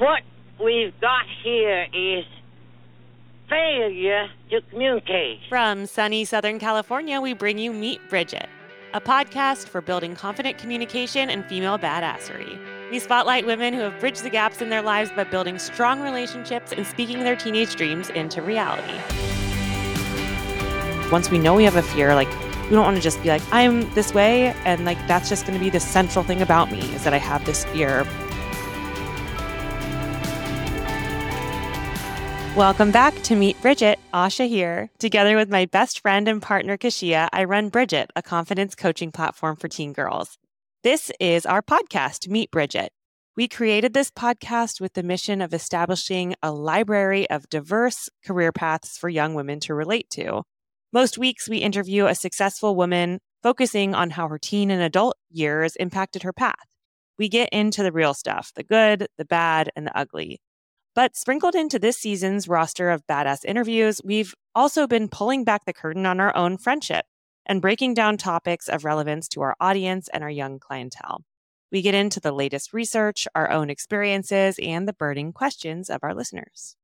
what we've got here is failure to communicate. From sunny Southern California, we bring you Meet Bridget, a podcast for building confident communication and female badassery. We spotlight women who have bridged the gaps in their lives by building strong relationships and speaking their teenage dreams into reality. Once we know we have a fear, like we don't want to just be like, I'm this way, and like that's just going to be the central thing about me is that I have this fear. Welcome back to Meet Bridget. Asha here. Together with my best friend and partner, Kashia, I run Bridget, a confidence coaching platform for teen girls. This is our podcast, Meet Bridget. We created this podcast with the mission of establishing a library of diverse career paths for young women to relate to. Most weeks, we interview a successful woman focusing on how her teen and adult years impacted her path. We get into the real stuff the good, the bad, and the ugly. But sprinkled into this season's roster of badass interviews, we've also been pulling back the curtain on our own friendship and breaking down topics of relevance to our audience and our young clientele. We get into the latest research, our own experiences, and the burning questions of our listeners.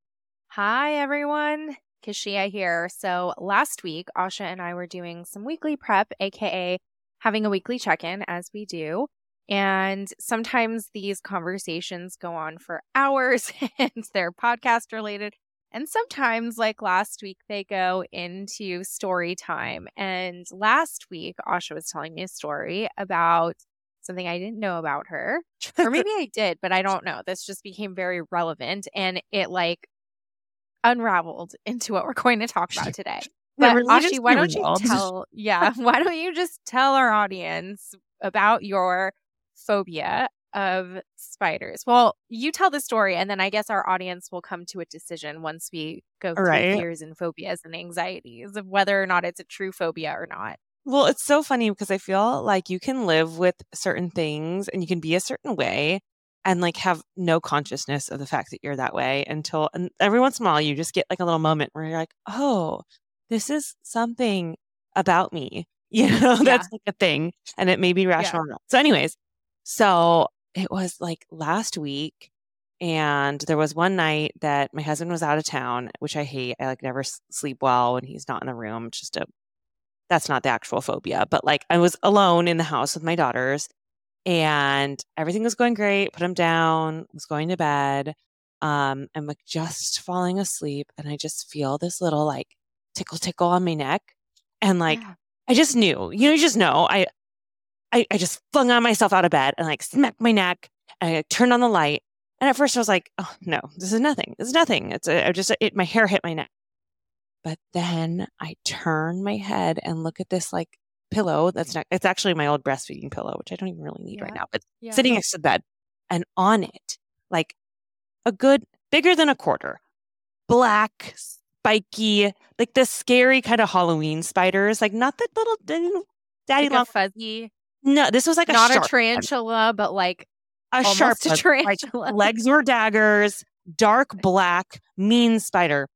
Hi, everyone. Kashia here. So last week, Asha and I were doing some weekly prep, aka having a weekly check in as we do. And sometimes these conversations go on for hours and they're podcast related. And sometimes, like last week, they go into story time. And last week, Asha was telling me a story about something I didn't know about her. or maybe I did, but I don't know. This just became very relevant and it like unraveled into what we're going to talk about today. But Ashi, why don't you tell yeah, why don't you just tell our audience about your phobia of spiders. Well, you tell the story, and then I guess our audience will come to a decision once we go through right. fears and phobias and anxieties of whether or not it's a true phobia or not. Well, it's so funny because I feel like you can live with certain things and you can be a certain way and like have no consciousness of the fact that you're that way until and every once in a while you just get like a little moment where you're like, oh, this is something about me. You know, yeah. that's like a thing. And it may be rational. Yeah. So, anyways, so it was like last week. And there was one night that my husband was out of town, which I hate. I like never sleep well when he's not in the room. It's just a, that's not the actual phobia, but like I was alone in the house with my daughters and everything was going great. Put him down, was going to bed. Um, I'm like just falling asleep and I just feel this little like tickle tickle on my neck. And like, yeah. I just knew, you know, you just know. I, I, I just flung on myself out of bed and like smacked my neck and I turned on the light. And at first I was like, oh no, this is nothing. This is nothing. It's a, I just, it, my hair hit my neck. But then I turn my head and look at this like pillow that's not, it's actually my old breastfeeding pillow, which I don't even really need yeah. right now, but yeah. sitting next to the bed. And on it, like a good, bigger than a quarter, black, spiky, like the scary kind of Halloween spiders, like not the little daddy like long fuzzy. No, this was like not a, a tarantula, but like a sharp a tarantula. Like, legs were daggers, dark black, mean spider.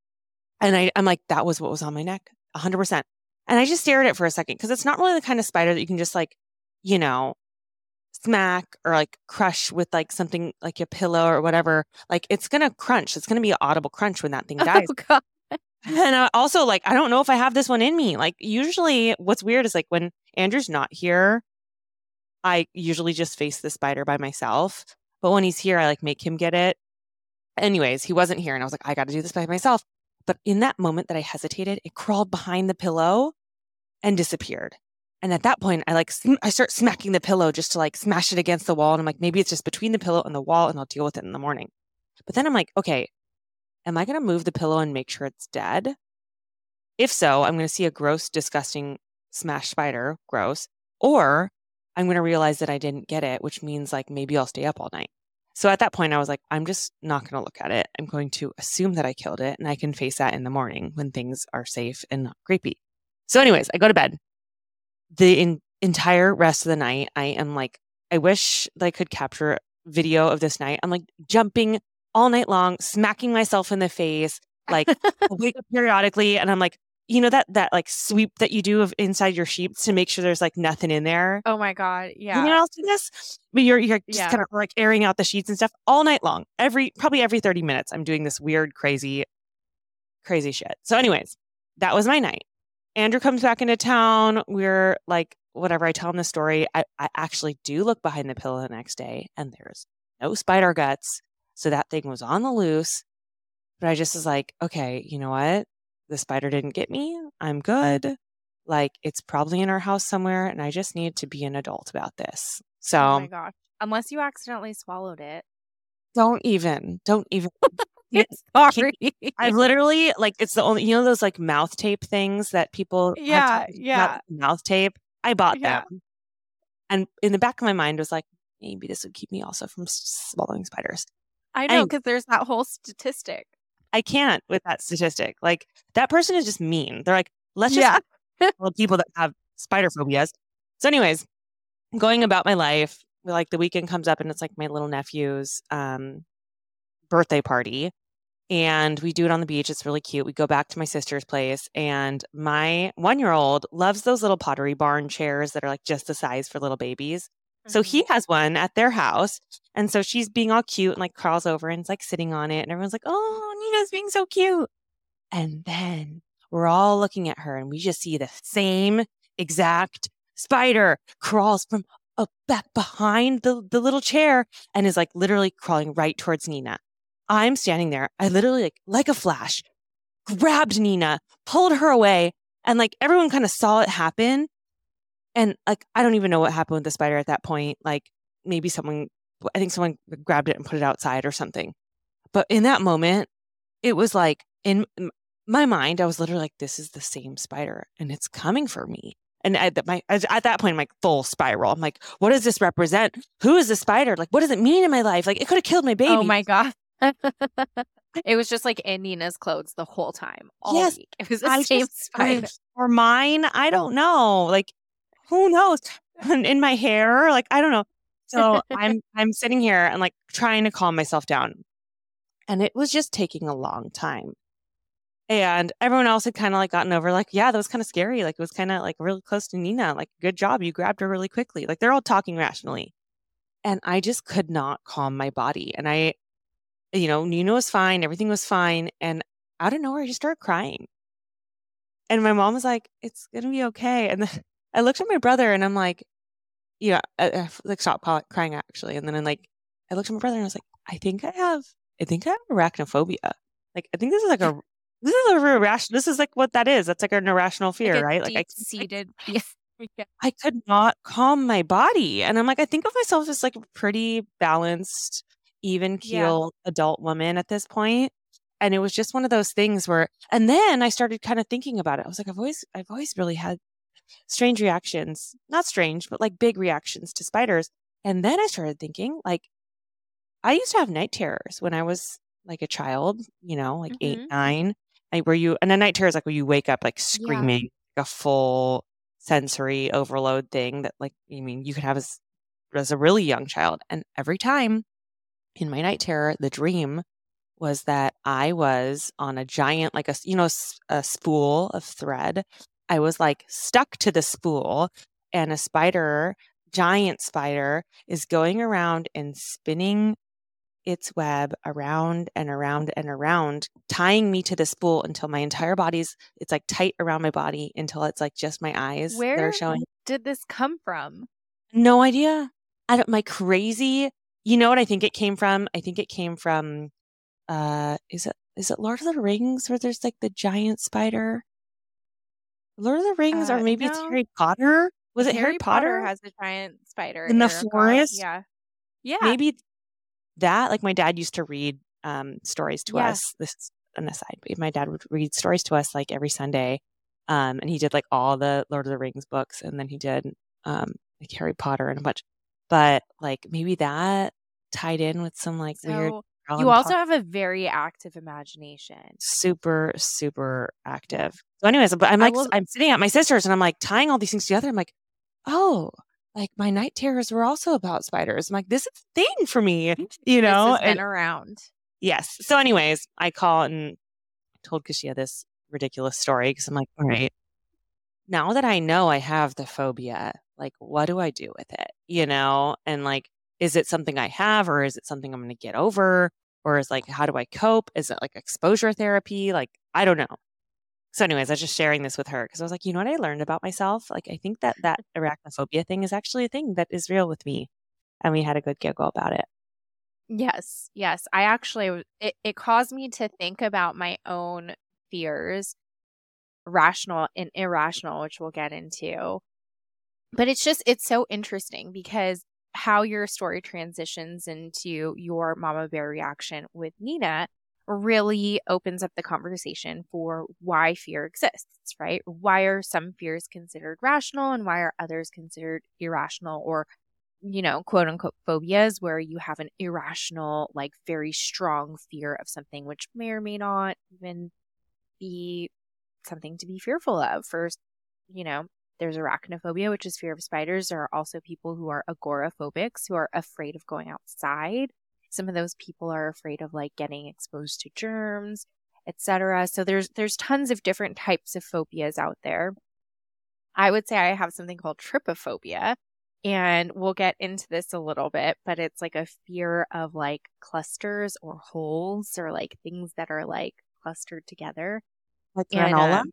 And I, I'm like, that was what was on my neck, 100%. And I just stared at it for a second because it's not really the kind of spider that you can just like, you know, smack or like crush with like something like a pillow or whatever. Like it's going to crunch. It's going to be an audible crunch when that thing dies. Oh, God. And uh, also, like, I don't know if I have this one in me. Like, usually what's weird is like when Andrew's not here, I usually just face the spider by myself. But when he's here, I like make him get it. Anyways, he wasn't here and I was like, I got to do this by myself. But in that moment that I hesitated, it crawled behind the pillow and disappeared. And at that point, I like, sm- I start smacking the pillow just to like smash it against the wall. And I'm like, maybe it's just between the pillow and the wall and I'll deal with it in the morning. But then I'm like, okay, am I going to move the pillow and make sure it's dead? If so, I'm going to see a gross, disgusting smashed spider, gross. Or I'm going to realize that I didn't get it, which means like maybe I'll stay up all night. So at that point, I was like, I'm just not going to look at it. I'm going to assume that I killed it and I can face that in the morning when things are safe and not creepy. So, anyways, I go to bed. The in- entire rest of the night, I am like, I wish that I could capture video of this night. I'm like jumping all night long, smacking myself in the face, like wake up periodically. And I'm like, you know that that like sweep that you do of inside your sheets to make sure there's like nothing in there. Oh my god, yeah. Anyone else do this? But you're you're just Yeah. kind of like airing out the sheets and stuff all night long. Every probably every 30 minutes, I'm doing this weird, crazy, crazy shit. So, anyways, that was my night. Andrew comes back into town. We're like, whatever. I tell him the story. I, I actually do look behind the pillow the next day, and there's no spider guts. So that thing was on the loose. But I just was like, okay, you know what? The spider didn't get me. I'm good. Like it's probably in our house somewhere, and I just need to be an adult about this. Oh so oh my gosh. Unless you accidentally swallowed it. don't even, don't even. Sorry. I've literally like it's the only you know those like mouth tape things that people have Yeah, to- yeah. mouth tape. I bought Yeah. them, and in the back of my mind was like maybe this would keep me also from swallowing spiders. I know because there's that whole statistic. I can't with that statistic. Like that person is just mean. They're like let's just Yeah. people that have spider phobias. So, anyways, going about my life, like the weekend comes up and it's like my little nephew's um, birthday party. And we do it on the beach. It's really cute. We go back to my sister's place, and my one year old loves those little pottery barn chairs that are like just the size for little babies. So he has one at their house. And so she's being all cute and like crawls over and is like sitting on it. And everyone's like, oh, Nina's being so cute. And then we're all looking at her and we just see the same exact spider crawls from up back behind the, the little chair and is like literally crawling right towards Nina. I'm standing there. I literally like like a flash grabbed Nina, pulled her away, and like everyone kind of saw it happen. And like I don't even know what happened with the spider at that point. Like maybe someone I think someone grabbed it and put it outside or something. But in that moment, it was like in my mind, I was literally like, "This is the same spider, and it's coming for me." And at, my at that point, I'm like full spiral. I'm like, "What does this represent? Who is this spider? Like, what does it mean in my life? Like, it could have killed my oh baby." Oh my god. it was just like in Nina's clothes the whole time. All Yes, week. It was the I same just- spider. or mine. I don't know. Like, who knows? In my hair, like I don't know. So I'm I'm sitting here and like trying to calm myself down, and it was just taking a long time. And everyone else had kind of like gotten over, like, yeah, that was kind of scary. Like it was kind of like really close to Nina. Like, good job, you grabbed her really quickly. Like they're all talking rationally, and I just could not calm my body. And I, you know, Nina was fine, everything was fine, and out of nowhere, I just started crying. And my mom was like, "It's gonna be okay." And then I looked at my brother, and I'm like, "Yeah, uh, uh, like stop crying actually." And then I'm like, I looked at my brother, and I was like, "I think I have, I think I have arachnophobia. Like, I think this is like a, this is a real irrational. This is like what that is. That's like an irrational fear, Like right? Like I, I. Yeah. Yeah. I could not calm my body, and I'm like, I think of myself as like a pretty balanced, even Yeah. keel adult woman at this point. And it was just one of those things where, and then I started kind of thinking about it. I was like, I've always, I've always really had strange reactions, not strange, but like big reactions to spiders. And then I started thinking, like, I used to have night terrors when I was like a child, you know, like eight, Mhm. nine, like where you, and a night terror is like where you wake up like screaming, like a full sensory overload thing that, like, I mean, you could have as, as a really young child. And every time in my night terror, the dream was that I was on a giant, like a you know, a spool of thread. I was like stuck to the spool, and a spider, giant spider, is going around and spinning its web around and around and around, tying me to the spool until my entire body's, it's like tight around my body until it's like just my eyes that Where are showing. did this come from? No idea. I don't, my crazy, you know what I think it came from? I think it came from, uh, is it, is it Lord of the Rings where there's like the giant spider? Lord of the Rings, Uh, or maybe it's. Harry Potter? Was it Harry, Potter? has a giant spider In the forest? Yeah. Yeah. Maybe that, like my dad used to read um, stories to Yeah. us. This is an aside, but my dad would read stories to us like every Sunday. Um, and he did like all the Lord of the Rings books, and then he did um, like Harry Potter and a bunch. But like maybe that tied in with some like weird. So Alan you um, also Park- have a very active imagination. super super active. So, anyways, but I'm like will- I'm sitting at my sister's, and I'm like tying all these things together. I'm like, oh. Like my night terrors were also about spiders. I'm like, this is a thing for me, mm, you know. this and- around. Yes. So, anyways, I call and told Kashia this ridiculous story because I'm like, all mm. right, now that I know I have the phobia, like, what do I do with it? You know, and like, is it something I have or is it something I'm going to get over? Or is like, how do I cope? Is it like exposure therapy? Like, I don't know. So, anyways, I was just sharing this with her because I was like, you know what I learned about myself? Like, I think that that arachnophobia thing is actually a thing that is real with me. And we had a good giggle about it. Yes, yes. I actually, it, it caused me to think about my own fears, rational and irrational, which we'll get into. But it's just, it's so interesting because how your story transitions into your mama bear reaction with Nina really opens up the conversation for why fear exists, right? Why are some fears considered rational and why are others considered irrational or, you know, quote unquote phobias where you have an irrational, like very strong fear of something which may or may not even be something to be fearful of. for, you know, there's arachnophobia, which is fear of spiders. There are also people who are agoraphobics, who are afraid of going outside. Some of those people are afraid of like getting exposed to germs, etc. So there's there's tons of different types of phobias out there. I would say I have something called trypophobia, and we'll get into this a little bit, but it's like a fear of like clusters or holes or like things that are like clustered together. Like granola? Um,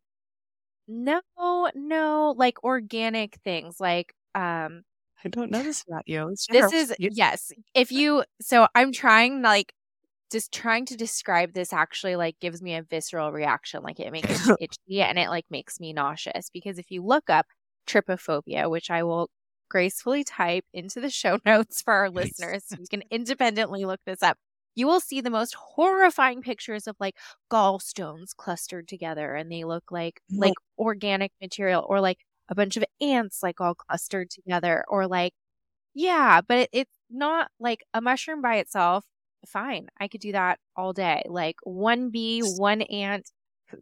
no, no, like organic things like um I don't know this about you. this is yes. If you so I'm trying like just trying to describe this actually like gives me a visceral reaction. Like it makes me itchy and it like makes me nauseous because if you look up trypophobia, which I will gracefully type into the show notes for our listeners, so you can independently look this up you will see the most horrifying pictures of like gallstones clustered together and they look like like organic material or like a bunch of ants like all clustered together or like yeah but it, it's not like a mushroom by itself fine i could do that all day like one bee one ant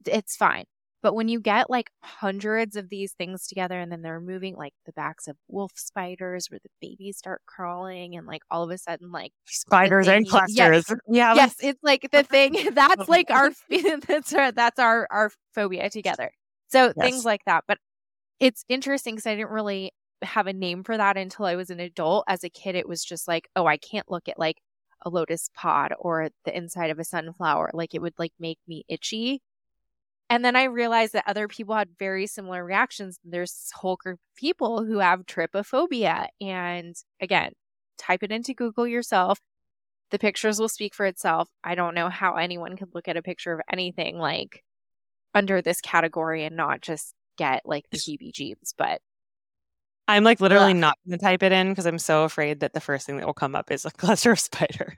it's fine but when you get like hundreds of these things together and then they're moving like the backs of wolf spiders where the babies start crawling and like all of a sudden like spiders and clusters. Yes, yeah. Yes, it's like the thing that's like our that's our that's our our phobia together. So yes. things like that. But it's interesting because I didn't really have a name for that until I was an adult. As a kid, it was just like, oh, I can't look at like a lotus pod or the inside of a sunflower. Like it would like make me itchy. And then I realized that other people had very similar reactions. There's this whole group of people who have trypophobia. And again, type it into Google yourself. The pictures will speak for itself. I don't know how anyone could look at a picture of anything like under this category and not just get like the heebie jeebies, but I'm like literally ugh. not going to type it in because I'm so afraid that the first thing that will come up is a cluster of spiders.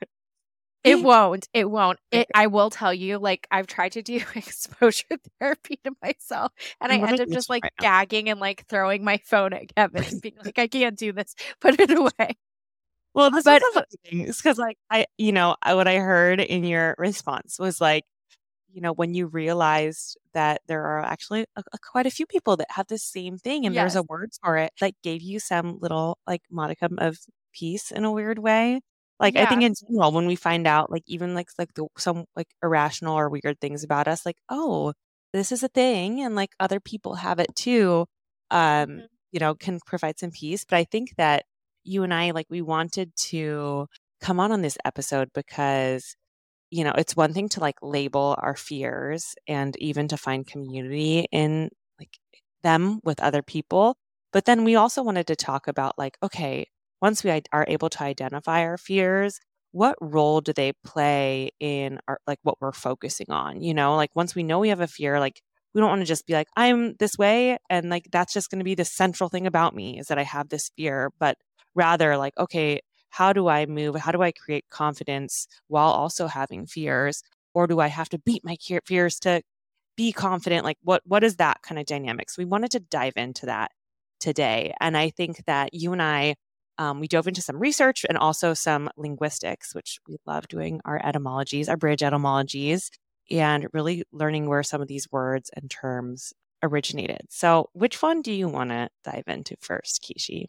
It won't. It won't. It, I will tell you, like, I've tried to do exposure therapy to myself, and I end up just like right gagging and like throwing my phone at Kevin and being like, I can't do this. Put it away. Well, this but, is because, like, I, you know, what I heard in your response was like, you know, when you realized that there are actually a, a, quite a few people that have the same thing and yes. there's a word for it that gave you some little like modicum of peace in a weird way. Like I think in general, when we find out, like even like like the, some like irrational or weird things about us, like oh, this is a thing, and like other people have it too. Um, Mhm. you know, can provide some peace. But I think that you and I, like, we wanted to come on on this episode because you know it's one thing to like label our fears and even to find community in like them with other people, but then we also wanted to talk about like okay once we are able to identify our fears, what role do they play in our like what we're focusing on? You know, like once we know we have a fear, like we don't want to just be like, I'm this way and like that's just going to be the central thing about me is that I have this fear, but rather like, okay, how do I move? How do I create confidence while also having fears? Or do I have to beat my fears to be confident? Like what what is that kind of dynamics? So we wanted to dive into that today. And I think that you and I um, we dove into some research and also some linguistics, which we love doing our etymologies, our bridge etymologies, and really learning where some of these words and terms originated. So, which one do you want to dive into first, Kishi?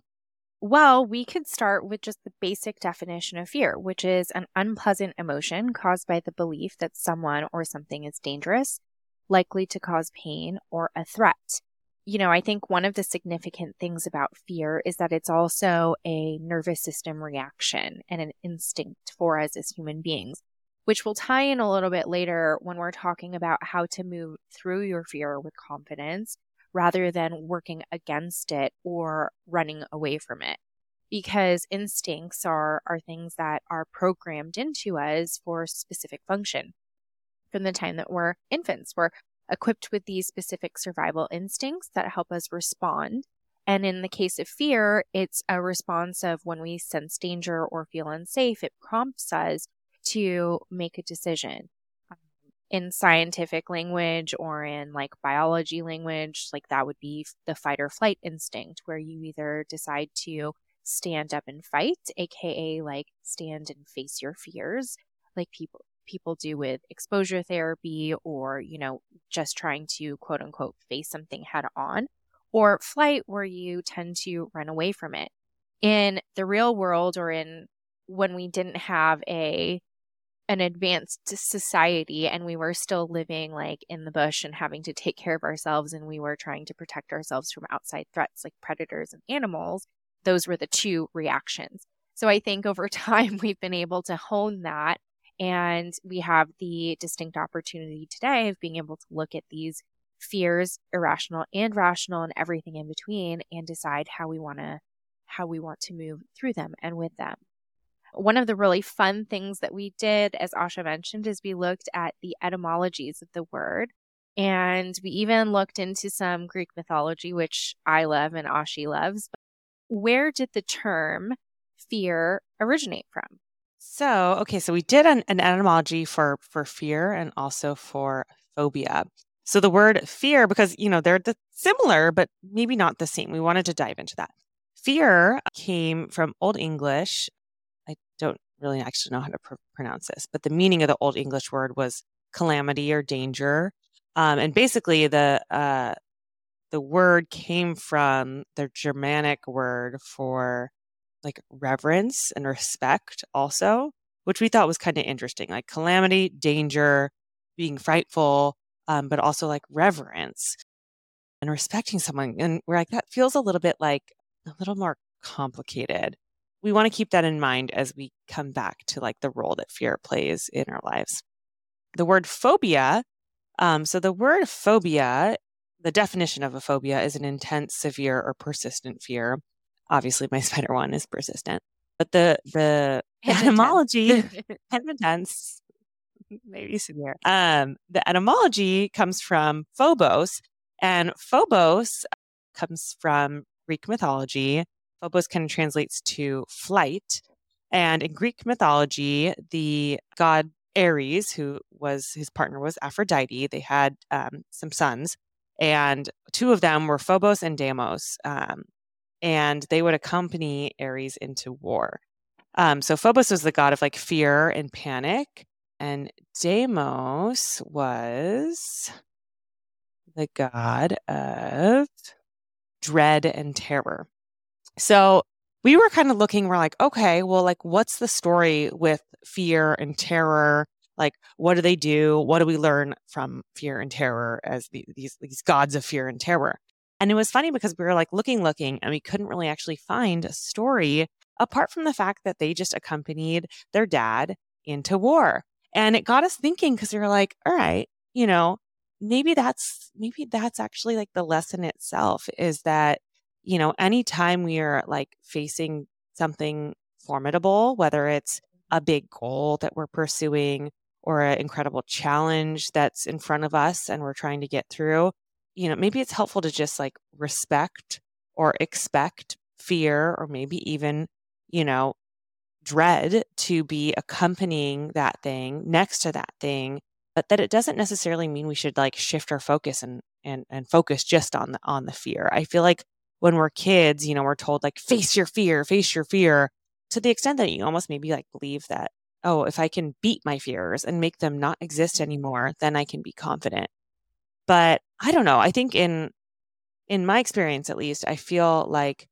Well, we could start with just the basic definition of fear, which is an unpleasant emotion caused by the belief that someone or something is dangerous. likely to cause pain, or a threat. You know, I think one of the significant things about fear is that it's also a nervous system reaction and an instinct for us as human beings, which will tie in a little bit later when we're talking about how to move through your fear with confidence rather than working against it or running away from it. Because instincts are are things that are programmed into us for specific function. From the time that we're infants we're equipped with these specific survival instincts that help us respond. And in the case of fear it's a response of when we sense danger or feel unsafe it prompts us to make a decision. In scientific language or in like biology language, like that would be the fight or flight instinct, where you either decide to stand up and fight, aka like stand and face your fears, like people people do with exposure therapy or, you know, just trying to quote unquote face something head on, or flight where you tend to run away from it. In the real world or in when we didn't have a an advanced society and we were still living like in the bush and having to take care of ourselves and we were trying to protect ourselves from outside threats like predators and animals those were the two reactions so i think over time we've been able to hone that and we have the distinct opportunity today of being able to look at these fears irrational and rational and everything in between and decide how we want to how we want to move through them and with them one of the really fun things that we did, as Asha mentioned, is we looked at the etymologies of the word. And we even looked into some Greek mythology, which I love and Ashi loves. Where did the term fear originate from? So, okay, so we did an, an etymology for for fear and also for phobia. So the word fear, because you know they're the, similar but maybe not the same. We wanted to dive into that. Fear came from Old English I don't really actually know how to pr- pronounce this, but the meaning of the Old English word was calamity or danger. Um, and basically, the uh, the word came from the Germanic word for like reverence and respect, also, which we thought was kind of interesting. Like calamity, danger, being frightful, um, but also like reverence and respecting someone. And we're like, that feels a little bit like a little more complicated we want to keep that in mind as we come back to like the role that fear plays in our lives. The word phobia. Um, so the word phobia, the definition of a phobia is an intense, severe, or persistent fear. Obviously, my spider one is persistent, but the the etymology intense, maybe severe. Um, the etymology comes from phobos, and phobos comes from Greek mythology Phobos kind of translates to flight. And in Greek mythology, the god Ares, who was his partner was Aphrodite, they had um, some sons, and two of them were Phobos and Deimos. Um, and they would accompany Ares into war. Um, so Phobos was the god of like fear and panic, and Deimos was the god of dread and terror. So we were kind of looking, we're like, okay, well, like, what's the story with fear and terror? Like, what do they do? What do we learn from fear and terror as the, these, these gods of fear and terror? And it was funny because we were like looking, looking, and we couldn't really actually find a story apart from the fact that they just accompanied their dad into war. And it got us thinking because we were like, all right, you know, maybe that's maybe that's actually like the lesson itself is that you know, anytime we are like facing something formidable, whether it's a big goal that we're pursuing or an incredible challenge that's in front of us and we're trying to get through, you know, maybe it's helpful to just like respect or expect fear or maybe even, you know, dread to be accompanying that thing next to that thing but that it doesn't necessarily mean we should like shift our focus and and and focus just on the on the fear. I feel like when we're kids, you know, we're told like face your fear, face your fear to the extent that you almost maybe like believe that, oh, if I can beat my fears and make them not exist anymore, then I can be confident. But I don't know. I think in in my experience at least, I feel like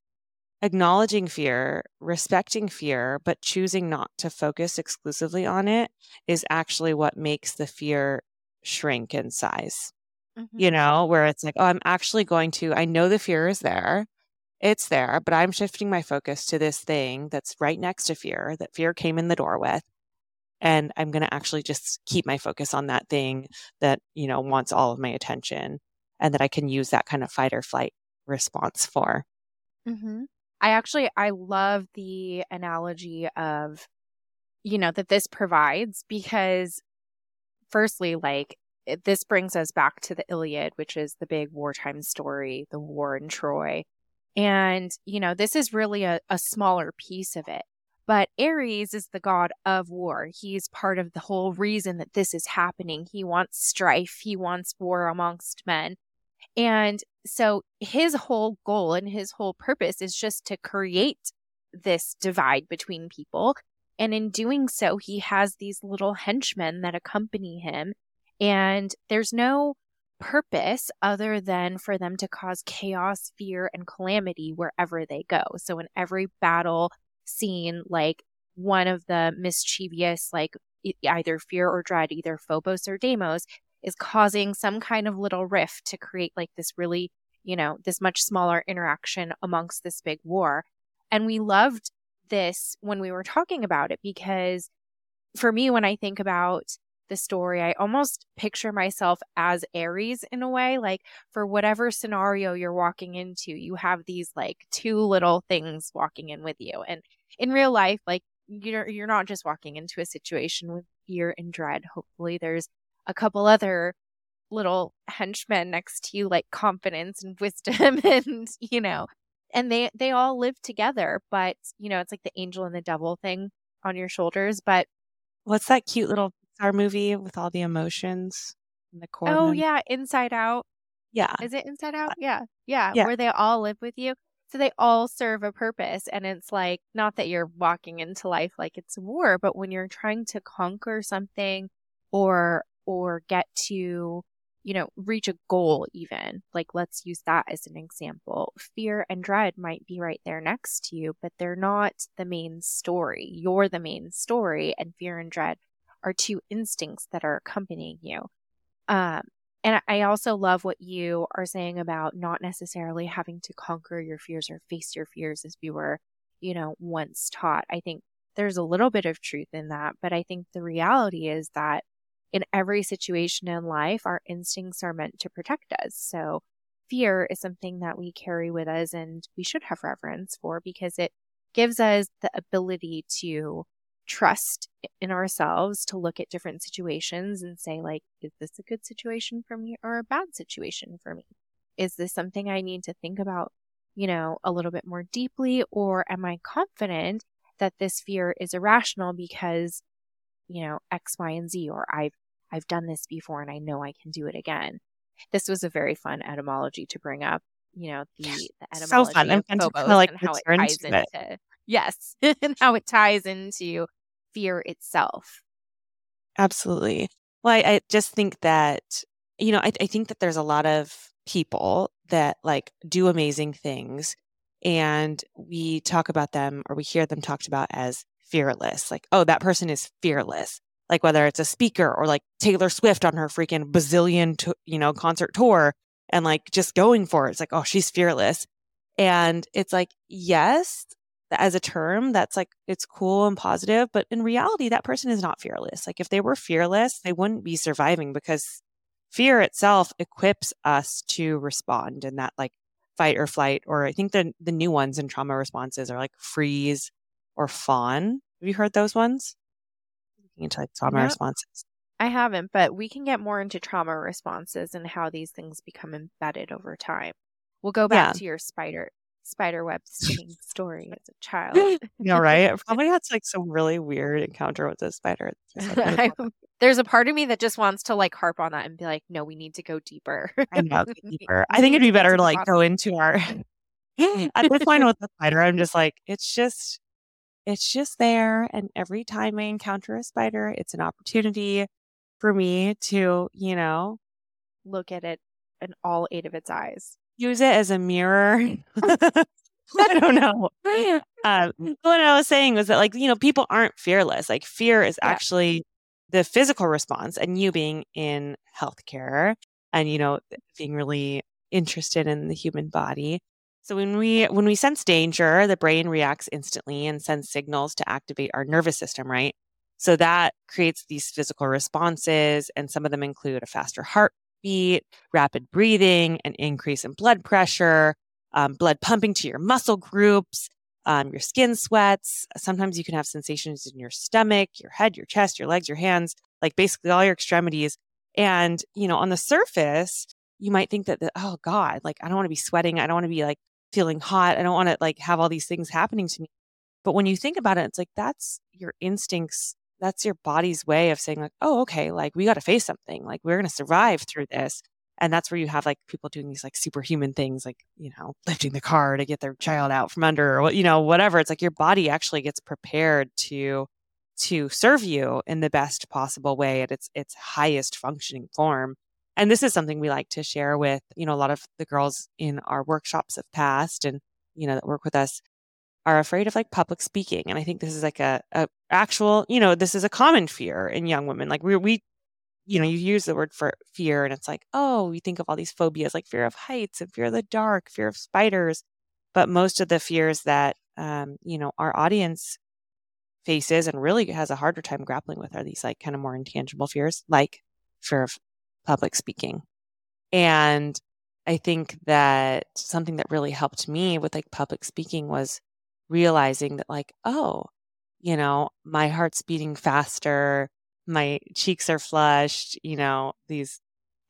acknowledging fear, respecting fear, but choosing not to focus exclusively on it is actually what makes the fear shrink in size. Mm-hmm. you know, where it's like, oh, I'm actually going to, I know the fear is there. It's there, but I'm shifting my focus to this thing that's right next to fear that fear came in the door with. And I'm going to actually just keep my focus on that thing that, you know, wants all of my attention and that I can use that kind of fight or flight response for. Mm-hmm. I actually I love the analogy of you know that this provides because firstly like it, this brings us back to the Iliad which is the big wartime story the war in Troy and you know this is really a, a smaller piece of it but Ares is the god of war. He's part of the whole reason that this is happening. He wants strife. He wants war amongst men. And so his whole goal and his whole purpose is just to create this divide between people. And in doing so, he has these little henchmen that accompany him. And there's no purpose other than for them to cause chaos, fear, and calamity wherever they go. So in every battle scene, like one of the mischievous, like either fear or dread, either Phobos or Deimos, is causing some kind of little rift to create like this really, you know, this much smaller interaction amongst this big war. And we loved this when we were talking about it because for me, when I think about the story, I almost picture myself as Ares in a way. Like for whatever scenario you're walking into, you have these like two little things walking in with you. And in real life, like you're you're not just walking into a situation with fear and dread. Hopefully there's a couple other little henchmen next to you like confidence and wisdom and you know and they they all live together but you know it's like the angel and the devil thing on your shoulders but what's that cute little Pixar movie with all the emotions in the core oh yeah inside out yeah is it inside uh, out yeah. yeah yeah where they all live with you so they all serve a purpose and it's like not that you're walking into life like it's war but when you're trying to conquer something or or get to, you know, reach a goal even. Like let's use that as an example. Fear and dread might be right there next to you, but they're not the main story. You're the main story and fear and dread are two instincts that are accompanying you. Um, and I also love what you are saying about not necessarily having to conquer your fears or face your fears as we were, you know, once taught. I think there's a little bit of truth in that, but I think the reality is that in every situation in life, our instincts are meant to protect us. So fear is something that we carry with us and we should have reverence for because it gives us the ability to trust in ourselves to look at different situations and say like is this a good situation for me or a bad situation for me is this something i need to think about you know a little bit more deeply or am i confident that this fear is irrational because you know, X, Y, and Z, or I've I've done this before and I know I can do it again. This was a very fun etymology to bring up. You know, the, the etymology so fun. of Phobos like and how it ties into it. yes, and how it ties into fear itself. Absolutely. Well, I, I just think that you know, I, I think that there's a lot of people that like do amazing things and we talk about them or we hear them talked about as fearless. Like, oh, that person is fearless. Like whether it's a speaker or like Taylor Swift on her freaking bazillion, to, you know, concert tour and like just going for it. It's like, oh, she's fearless. And it's like, yes, as a term, that's like, it's cool and positive. But in reality, that person is not fearless. Like if they were fearless, they wouldn't be surviving because fear itself equips us to respond in that like fight or flight. Or I think the, the new ones in trauma responses are like freeze, or fawn. Have you heard those ones? Looking into like trauma nope. responses. I haven't, but we can get more into trauma responses and how these things become embedded over time. We'll go back yeah. to your spider spider web stinging story as a child. you know, right? I probably had like some really weird encounter with a spider. There's a part of me that just wants to like harp on that and be like, no, we need to go deeper. I know, deeper. I think it'd be better to like go into our at this point with the spider. I'm just like, it's just it's just there. And every time I encounter a spider, it's an opportunity for me to, you know, look at it in all eight of its eyes. Use it as a mirror. I don't know. Um, what I was saying was that, like, you know, people aren't fearless. Like, fear is yeah. actually the physical response, and you being in healthcare and, you know, being really interested in the human body. So when we when we sense danger, the brain reacts instantly and sends signals to activate our nervous system, right? So that creates these physical responses and some of them include a faster heartbeat, rapid breathing, an increase in blood pressure, um, blood pumping to your muscle groups, um, your skin sweats. Sometimes you can have sensations in your stomach, your head, your chest, your legs, your hands, like basically all your extremities. And, you know, on the surface, you might think that, the, oh God, like I don't want to be sweating. I don't want to be like feeling hot. I don't want to like have all these things happening to me. But when you think about it, it's like that's your instincts. That's your body's way of saying, like, oh, okay, like we got to face something. Like we're going to survive through this. And that's where you have like people doing these like superhuman things like you know lifting the car to get their child out from under or you know whatever. It's like your body actually gets prepared to to serve you in the best possible way at its its highest functioning form. And this is something we like to share with you know a lot of the girls in our workshops have passed and you know that work with us are afraid of like public speaking and i think this is like a, a actual you know this is a common fear in young women like we we you know, you use the word for fear and it's like, oh, you think of all these phobias like fear of heights and fear of the dark, fear of spiders. But most of the fears that, um, you know, our audience faces and really has a harder time grappling with are these like kind of more intangible fears, like fear of public speaking. And I think that something that really helped me with like public speaking was realizing that, like, oh, you know, my heart's beating faster my cheeks are flushed, you know, these,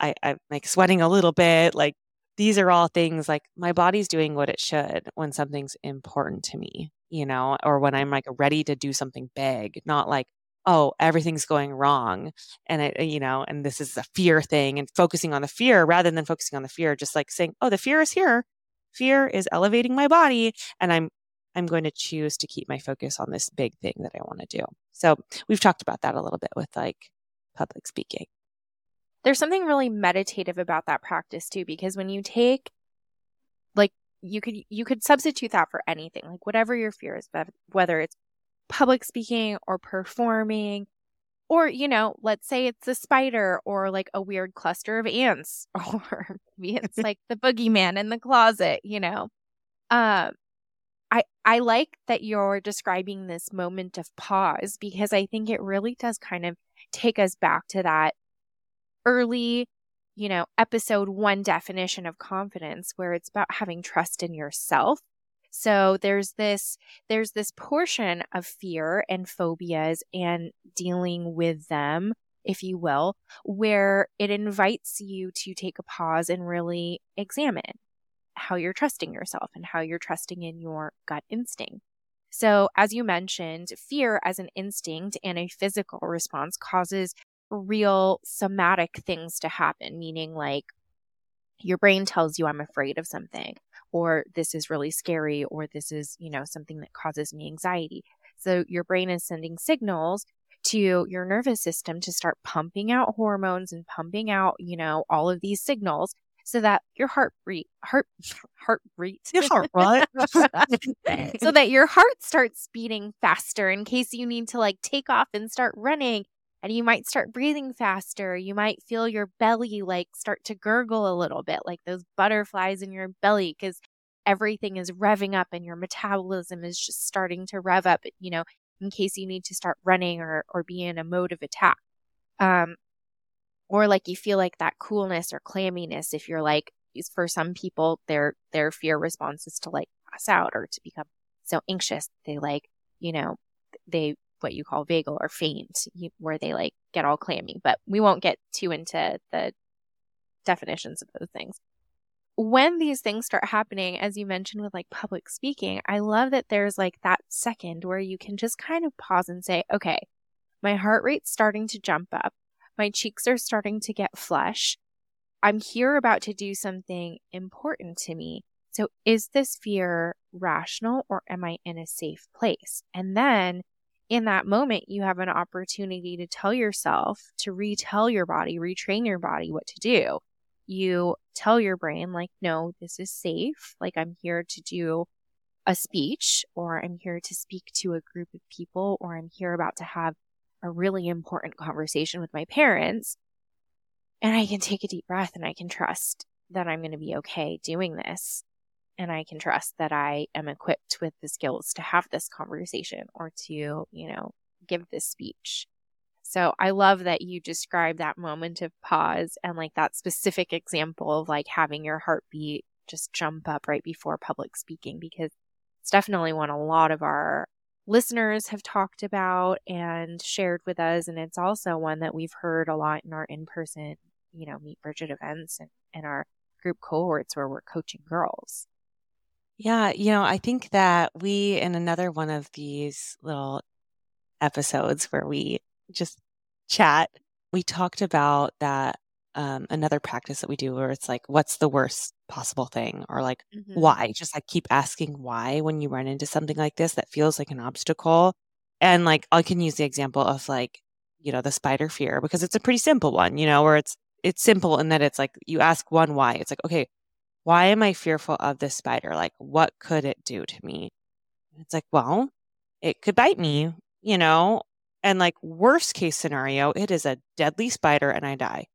I, I'm like sweating a little bit. Like these are all things like my body's doing what it should when something's important to me, you know, or when I'm like ready to do something big, not like, oh, everything's going wrong. And it, you know, and this is a fear thing and focusing on the fear rather than focusing on the fear, just like saying, oh, the fear is here. Fear is elevating my body and I'm I'm going to choose to keep my focus on this big thing that I want to do. So we've talked about that a little bit with like public speaking. There's something really meditative about that practice too, because when you take like you could you could substitute that for anything, like whatever your fear is, whether it's public speaking or performing, or you know, let's say it's a spider or like a weird cluster of ants, or maybe it's like the boogeyman in the closet, you know. Um, I I like that you're describing this moment of pause because I think it really does kind of take us back to that early, you know, episode 1 definition of confidence where it's about having trust in yourself. So there's this there's this portion of fear and phobias and dealing with them if you will, where it invites you to take a pause and really examine how you're trusting yourself and how you're trusting in your gut instinct. So, as you mentioned, fear as an instinct and a physical response causes real somatic things to happen, meaning like your brain tells you I'm afraid of something, or this is really scary, or this is, you know, something that causes me anxiety. So, your brain is sending signals to your nervous system to start pumping out hormones and pumping out, you know, all of these signals so that your heart rate, heart, heart rate, your heart right, so that your heart starts beating faster in case you need to like take off and start running. And you might start breathing faster. You might feel your belly like start to gurgle a little bit, like those butterflies in your belly, because everything is revving up and your metabolism is just starting to rev up, you know, in case you need to start running or, or be in a mode of attack. Um, or like you feel like that coolness or clamminess if you're like for some people their their fear response is to like pass out or to become so anxious they like you know they what you call vagal or faint where they like get all clammy. But we won't get too into the definitions of those things. When these things start happening as you mentioned with like public speaking i love that there's like that second where you can just kind of pause and say okay my heart rate's starting to jump up my cheeks are starting to get flush. I'm here about to do something important to me. So is this fear rational or am I in a safe place? And then in that moment, you have an opportunity to tell yourself, to retell your body, retrain your body what to do. You tell your brain, like, no, this is safe. Like, I'm here to do a speech, or I'm here to speak to a group of people, or I'm here about to have a really important conversation with my parents. And I can take a deep breath and I can trust that I'm going to be okay doing this. And I can trust that I am equipped with the skills to have this conversation or to, you know, give this speech. So I love that you describe that moment of pause and like that specific example of like having your heartbeat just jump up right before public speaking because it's definitely one a lot of our listeners have talked about and shared with us. And it's also one that we've heard a lot in our in person, you know, Meet Bridget events and, and our group cohorts where we're coaching girls. Yeah, you know, I think that we, in another one of these little episodes where we just chat, we talked about that um, another practice that we do where it's like, what's the worst possible thing? Or like, mm-hmm. why? Just like keep asking why when you run into something like this that feels like an obstacle. And like, I can use the example of like, you know, the spider fear because it's a pretty simple one, you know, where it's, it's simple in that it's like, you ask one why. It's like, okay, why am I fearful of this spider? Like, what could it do to me? It's like, well, it could bite me, you know, and like worst case scenario, it is a deadly spider and I die.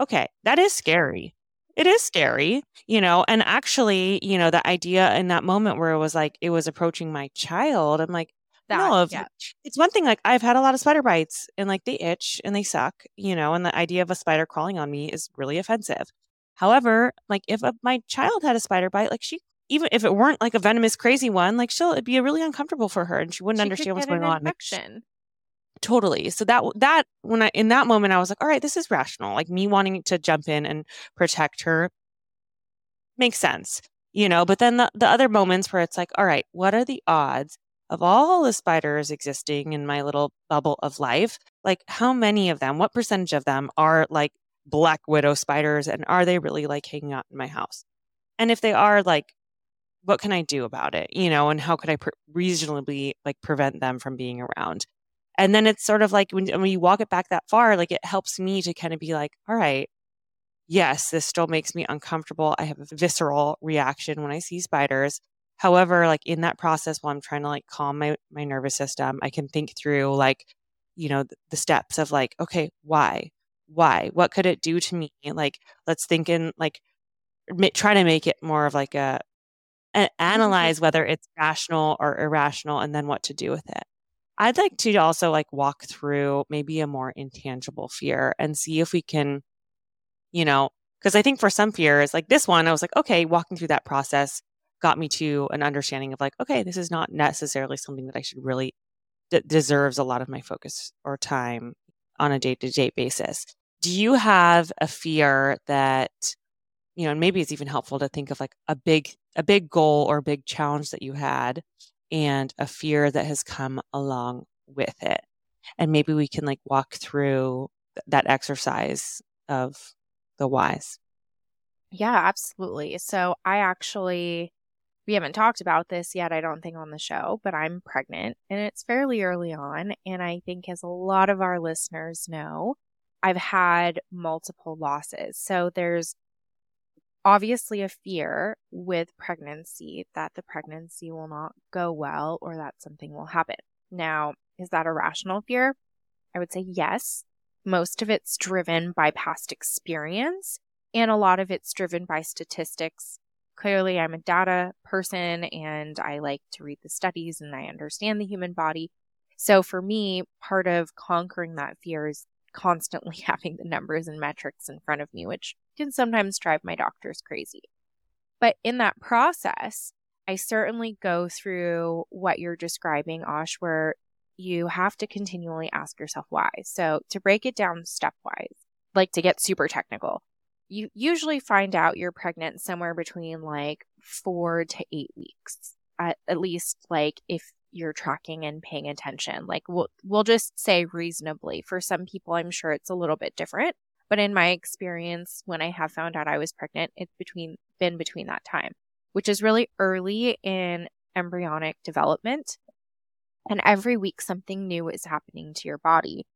Okay, that is scary. It is scary, you know, and actually, you know, the idea in that moment where it was like it was approaching my child, I'm like, that, no, if, yeah. it's one thing like I've had a lot of spider bites and like they itch and they suck, you know, and the idea of a spider crawling on me is really offensive. However, like if a, my child had a spider bite, like she even if it weren't like a venomous crazy one, like she'll it'd be really uncomfortable for her and she wouldn't she understand what's going on. Infection. Totally. So that that when I in that moment I was like, all right, this is rational. Like me wanting to jump in and protect her makes sense. You know, but then the, the other moments where it's like, all right, what are the odds of all the spiders existing in my little bubble of life? Like how many of them, what percentage of them are like black widow spiders and are they really like hanging out in my house? And if they are like what can I do about it? You know, and how could I pre- reasonably like prevent them from being around? And then it's sort of like when, when you walk it back that far, like it helps me to kind of be like, all right, yes, this still makes me uncomfortable. I have a visceral reaction when I see spiders. However, like in that process, while I'm trying to like calm my, my nervous system, I can think through like, you know, the, steps of like, okay, why? Why? What could it do to me? Like, let's think in like, try to make it more of like a, a mm-hmm. analyze whether it's rational or irrational and then what to do with it. I'd like to also like walk through maybe a more intangible fear and see if we can, you know, because I think for some fears, like this one, I was like, okay, walking through that process got me to an understanding of like, okay, this is not necessarily something that I should really deserves a lot of my focus or time on a day to day basis. Do you have a fear that, you know, and maybe it's even helpful to think of like a big, a big goal or a big challenge that you had and a fear that has come along with it. And maybe we can like walk through that exercise of the whys. Yeah, absolutely. So I actually, we haven't talked about this yet, I don't think, on the show, but I'm pregnant and it's fairly early on. And I think, as a lot of our listeners know, I've had multiple losses. So there's obviously a fear with pregnancy that the pregnancy will not go well or that something will happen. Now, is that a rational fear? I would say yes. Most of it's driven by past experience, and a lot of it's driven by statistics. Clearly, I'm a data person and I like to read the studies and I understand the human body. So, for me, part of conquering that fear is constantly having the numbers and metrics in front of me, which can sometimes drive my doctors crazy. But in that process, I certainly go through what you're describing, Osh, where you have to continually ask yourself why. So to break it down stepwise, like to get super technical, you usually find out you're pregnant somewhere between like four to eight weeks. At, at least like if you're tracking and paying attention. Like we'll we'll just say reasonably. For some people I'm sure it's a little bit different. But in my experience, when I have found out I was pregnant, it's between been between that time, which is really early in embryonic development. And every week something new is happening to your body.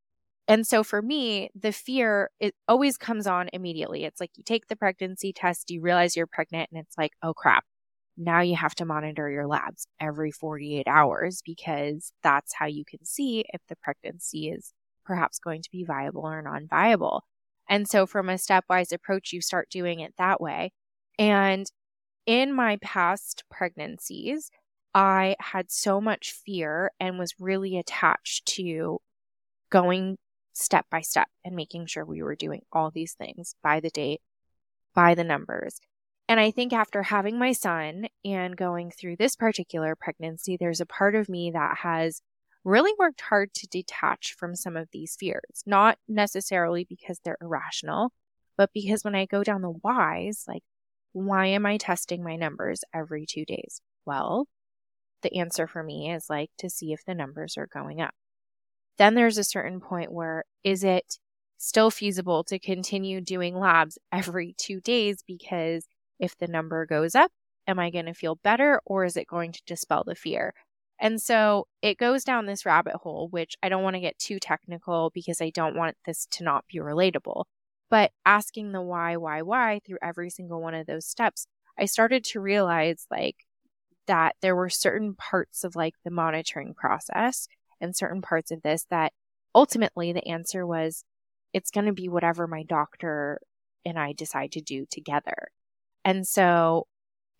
And so for me, the fear it always comes on immediately. It's like you take the pregnancy test, you realize you're pregnant, and it's like, oh crap, now you have to monitor your labs every 48 hours because that's how you can see if the pregnancy is perhaps going to be viable or non viable. And so, from a stepwise approach, you start doing it that way. And in my past pregnancies, I had so much fear and was really attached to going step by step and making sure we were doing all these things by the date, by the numbers. And I think after having my son and going through this particular pregnancy, there's a part of me that has really worked hard to detach from some of these fears, not necessarily because they're irrational, but because when I go down the whys, like, why am I testing my numbers every two days? Well, the answer for me is like to see if the numbers are going up. Then there's a certain point where is it still feasible to continue doing labs every two days? Because if the number goes up, am I going to feel better or is it going to dispel the fear? And so it goes down this rabbit hole, which I don't want to get too technical because I don't want this to not be relatable. But asking the why, why, why through every single one of those steps, I started to realize like that there were certain parts of like the monitoring process and certain parts of this that ultimately the answer was it's going to be whatever my doctor and I decide to do together. And so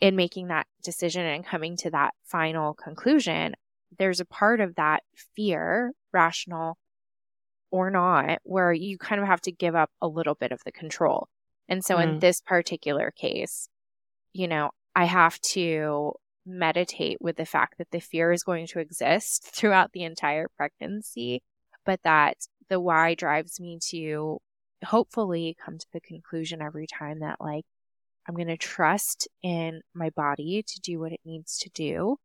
in making that decision and coming to that final conclusion, there's a part of that fear, rational or not, where you kind of have to give up a little bit of the control. And so mm. in this particular case, you know, I have to meditate with the fact that the fear is going to exist throughout the entire pregnancy, but that the why drives me to hopefully come to the conclusion every time that like I'm going to trust in my body to do what it needs to do.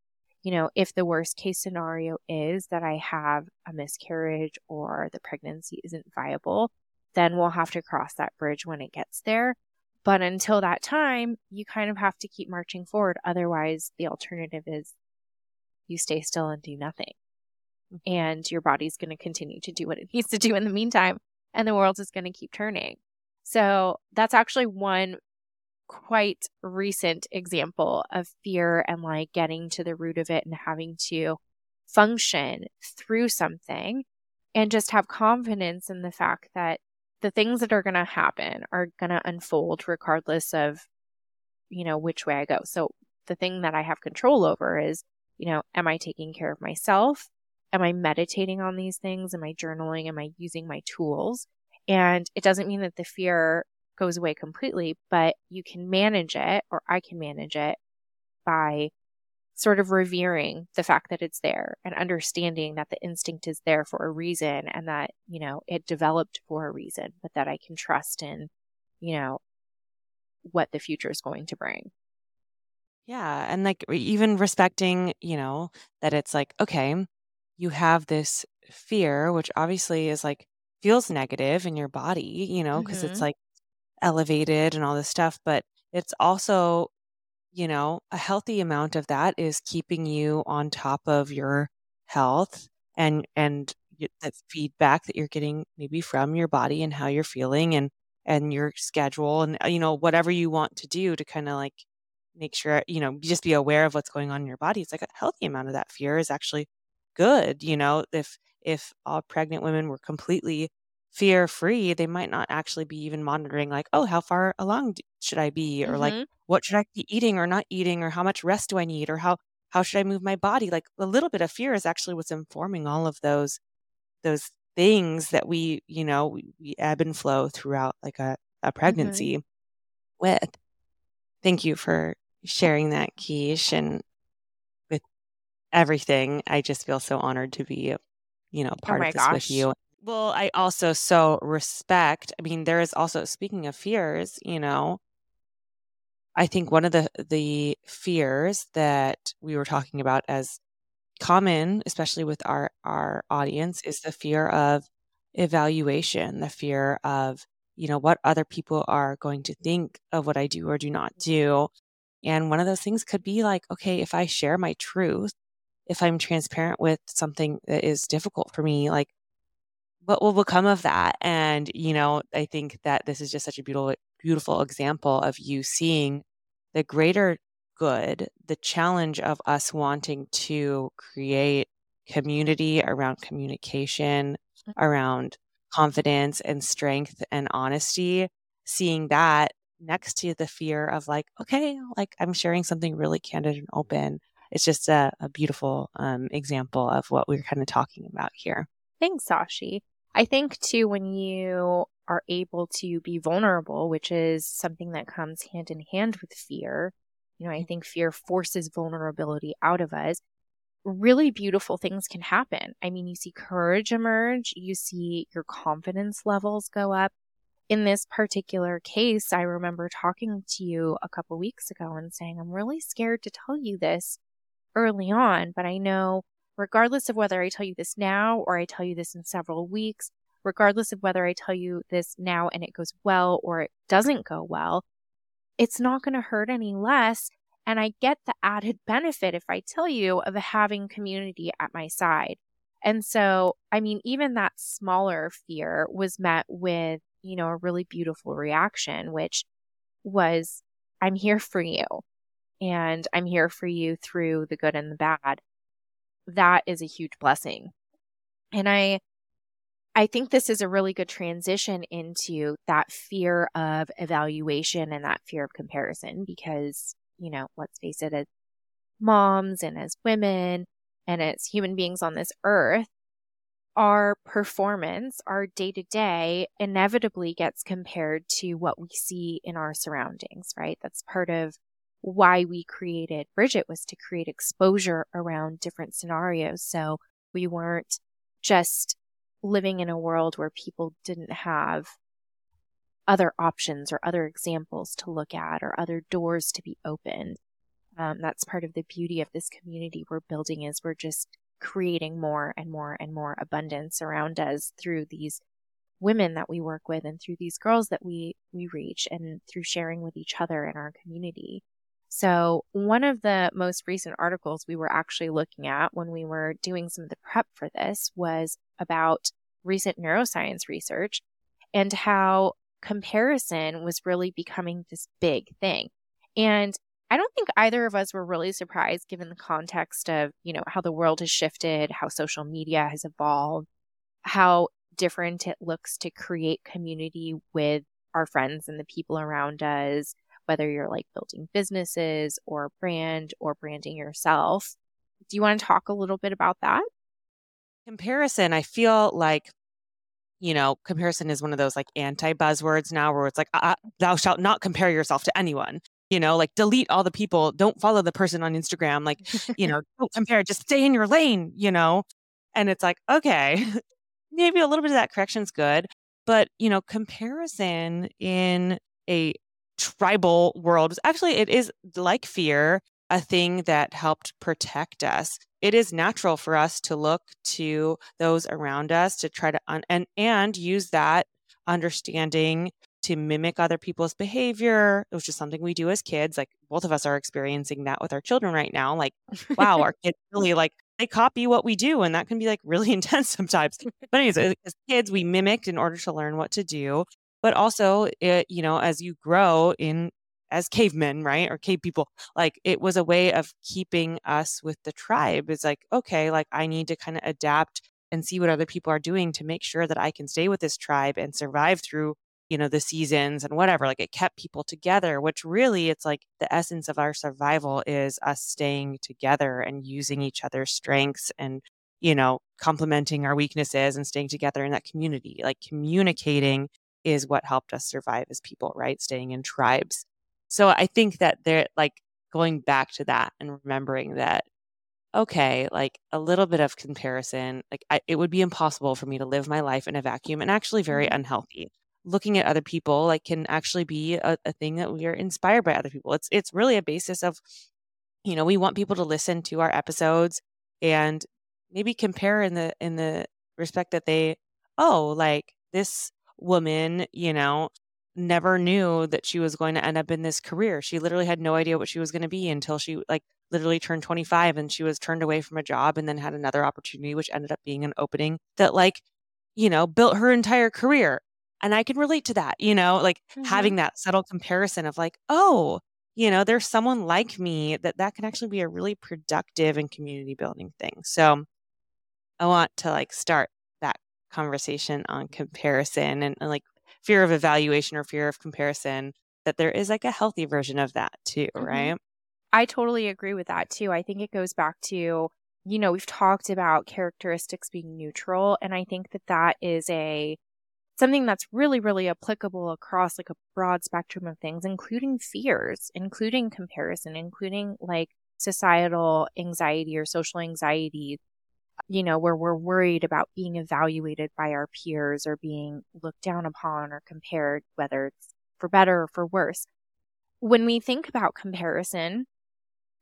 You know, if the worst case scenario is that I have a miscarriage or the pregnancy isn't viable, then we'll have to cross that bridge when it gets there. But until that time, you kind of have to keep marching forward. Otherwise, the alternative is you stay still and do nothing. Mm-hmm. And your body's going to continue to do what it needs to do in the meantime, and the world is going to keep turning. So that's actually one quite recent example of fear and like getting to the root of it and having to function through something and just have confidence in the fact that the things that are going to happen are going to unfold regardless of you know which way I go. So the thing that I have control over is, you know, am I taking care of myself? Am I meditating on these things? Am I journaling? Am I using my tools? And it doesn't mean that the fear goes away completely, but you can manage it, or I can manage it by sort of revering the fact that it's there and understanding that the instinct is there for a reason and that, you know, it developed for a reason, but that I can trust in, you know, what the future is going to bring. Yeah. And like even respecting, you know, that it's like, okay, you have this fear, which obviously is like feels negative in your body, you know, because mm-hmm. it's like elevated and all this stuff, but it's also, you know, a healthy amount of that is keeping you on top of your health and and that feedback that you're getting maybe from your body and how you're feeling and and your schedule and uh, you know whatever you want to do to kind of like make sure you know just be aware of what's going on in your body it's like a healthy amount of that fear is actually good you know if if all pregnant women were completely fear free, they might not actually be even monitoring, like, oh, how far along should I be? Or like, mm-hmm. what should I be eating or not eating? Or how much rest do I need? Or how, how should I move my body? Like a little bit of fear is actually what's informing all of those, those things that we, you know, we, we ebb and flow throughout like a, a mm-hmm. pregnancy mm-hmm. with. Thank you for sharing that, Keish. And with everything, I just feel so honored to be, you know, oh part oh of this gosh. with you. Well, I also so respect. I mean, there is also speaking of fears, you know, I think one of the the fears that we were talking about as common, especially with our our audience, is the fear of evaluation, the fear of you know what other people are going to think of what I do or do not do. And one of those things could be like, okay, if I share my truth, if I'm transparent with something that is difficult for me, like what will become of that? And, you know, I think that this is just such a beautiful, beautiful example of you seeing the greater good, the challenge of us wanting to create community around communication, mm. around confidence and strength and honesty, seeing that next to the fear of like, okay, like I'm sharing something really candid and open. It's just a, a beautiful um, example of what we're kind of talking about here. Thanks, Sashi. I think too, when you are able to be vulnerable, which is something that comes hand in hand with fear, you know, I think fear forces vulnerability out of us. Really beautiful things can happen. I mean, you see courage emerge, you see your confidence levels go up. In this particular case, I remember talking to you a couple weeks ago and saying, I'm really scared to tell you this early on, but I know regardless of whether I tell you this now or I tell you this in several weeks, regardless of whether I tell you this now and it goes well or it doesn't go well, it's not going to hurt any less. And I get the added benefit, if I tell you, of having community at my side. And so, I mean, even that smaller fear was met with, you know, a really beautiful reaction, which was, I'm here for you. And I'm here for you through the good and the bad. That is a huge blessing. And I, I think this is a really good transition into that fear of evaluation and that fear of comparison because, you know, let's face it, as moms and as women and as human beings on this earth, our performance, our day to day inevitably gets compared to what we see in our surroundings, right? That's part of why we created Bridget was to create exposure around different scenarios. So we weren't just living in a world where people didn't have other options or other examples to look at or other doors to be opened. Um, that's part of the beauty of this community we're building is we're just creating more and more and more abundance around us through these women that we work with and through these girls that we we reach and through sharing with each other in our community. So, one of the most recent articles we were actually looking at when we were doing some of the prep for this was about recent neuroscience research and how comparison was really becoming this big thing. And I don't think either of us were really surprised given the context of, you know, how the world has shifted, how social media has evolved, how different it looks to create community with our friends and the people around us, whether you're like building businesses or brand or branding yourself. Do you want to talk a little bit about that? Comparison, I feel like, you know, comparison is one of those like anti buzzwords now where it's like, uh, thou shalt not compare yourself to anyone. You know, like delete all the people, don't follow the person on Instagram. Like, you know, don't compare, just stay in your lane, you know? And it's like, okay, maybe a little bit of that correction is good. But, you know, comparison in a tribal world actually it is like fear a thing that helped protect us. It is natural for us to look to those around us to try to un- and and use that understanding to mimic other people's behavior which is something we do as kids like both of us are experiencing that with our children right now like wow our kids really like they copy what we do and that can be like really intense sometimes. But anyways as kids we mimicked in order to learn what to do but also it you know as you grow in as cavemen right or cave people like it was a way of keeping us with the tribe. It's like okay like i need to kind of adapt and see what other people are doing to make sure that i can stay with this tribe and survive through you know the seasons and whatever. Like it kept people together which really it's like the essence of our survival is us staying together and using each other's strengths and you know complementing our weaknesses and staying together in that community like communicating is what helped us survive as people, right? Staying in tribes. So I think that they're like going back to that and remembering that, okay, like a little bit of comparison, like I, it would be impossible for me to live my life in a vacuum and actually very mm-hmm. unhealthy. Looking at other people like can actually be a, a thing that we are inspired by other people. It's it's really a basis of, you know, we want people to listen to our episodes and maybe compare in the in the respect that they, oh, like this woman, you know, never knew that she was going to end up in this career. She literally had no idea what she was going to be until she like literally turned 25 and she was turned away from a job and then had another opportunity which ended up being an opening that like, you know, built her entire career. And I can relate to that, you know, like mm-hmm. having that subtle comparison of like, oh, you know, there's someone like me that that can actually be a really productive and community building thing. So I want to like start conversation on comparison and, and like fear of evaluation or fear of comparison, that there is like a healthy version of that too, mm-hmm. right? I totally agree with that too. I think it goes back to, you know, we've talked about characteristics being neutral. And I think that that is a, something that's really, really applicable across like a broad spectrum of things, including fears, including comparison, including like societal anxiety or social anxiety, you know, where we're worried about being evaluated by our peers or being looked down upon or compared, whether it's for better or for worse. When we think about comparison,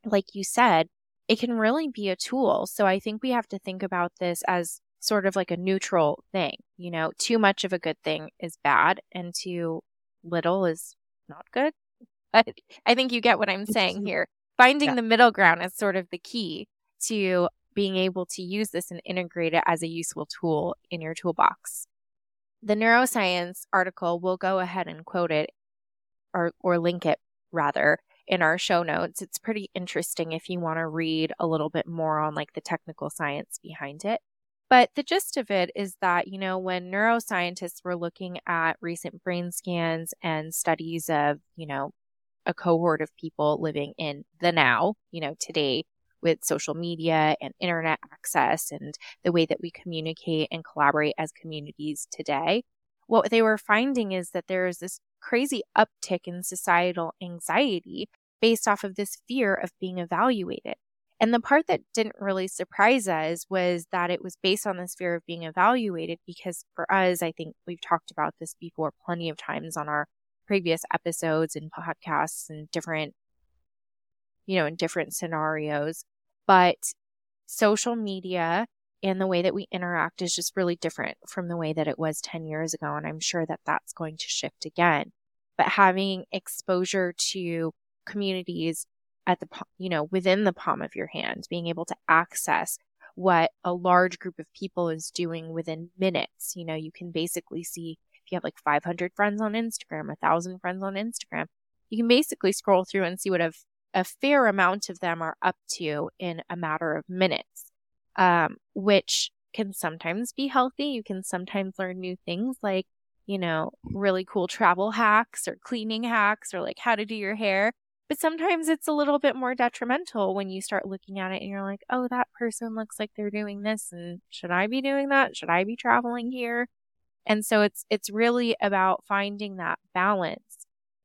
like you said, it can really be a tool. So I think we have to think about this as sort of like a neutral thing. You know, too much of a good thing is bad and too little is not good. But I think you get what I'm saying here. Finding yeah. the middle ground is sort of the key to being able to use this and integrate it as a useful tool in your toolbox. The neuroscience article, we'll go ahead and quote it or, or link it rather in our show notes. It's pretty interesting if you want to read a little bit more on like the technical science behind it. But the gist of it is that, you know, when neuroscientists were looking at recent brain scans and studies of, you know, a cohort of people living in the now, you know, today with social media and internet access and the way that we communicate and collaborate as communities today, what they were finding is that there is this crazy uptick in societal anxiety based off of this fear of being evaluated. And the part that didn't really surprise us was that it was based on this fear of being evaluated because for us, I think we've talked about this before plenty of times on our previous episodes and podcasts and different, you know, in different scenarios. But social media and the way that we interact is just really different from the way that it was 10 years ago. And I'm sure that that's going to shift again. But having exposure to communities at the, you know, within the palm of your hand, being able to access what a large group of people is doing within minutes. You know, you can basically see if you have like 500 friends on Instagram, a thousand friends on Instagram, you can basically scroll through and see what a, a fair amount of them are up to in a matter of minutes, um, which can sometimes be healthy. You can sometimes learn new things like, you know, really cool travel hacks or cleaning hacks or like how to do your hair. But sometimes it's a little bit more detrimental when you start looking at it and you're like, oh, that person looks like they're doing this. And should I be doing that? Should I be traveling here? And so it's, it's really about finding that balance.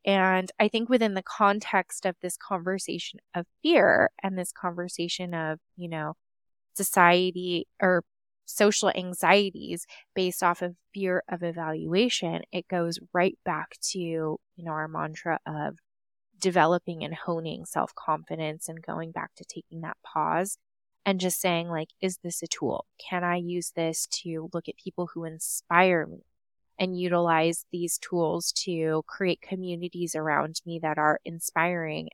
And I think within the context of this conversation of fear and this conversation of, you know, society or social anxieties based off of fear of evaluation, it goes right back to, you know, our mantra of developing and honing self confidence and going back to taking that pause and just saying, like, is this a tool? Can I use this to look at people who inspire me and utilize these tools to create communities around me that are inspiring,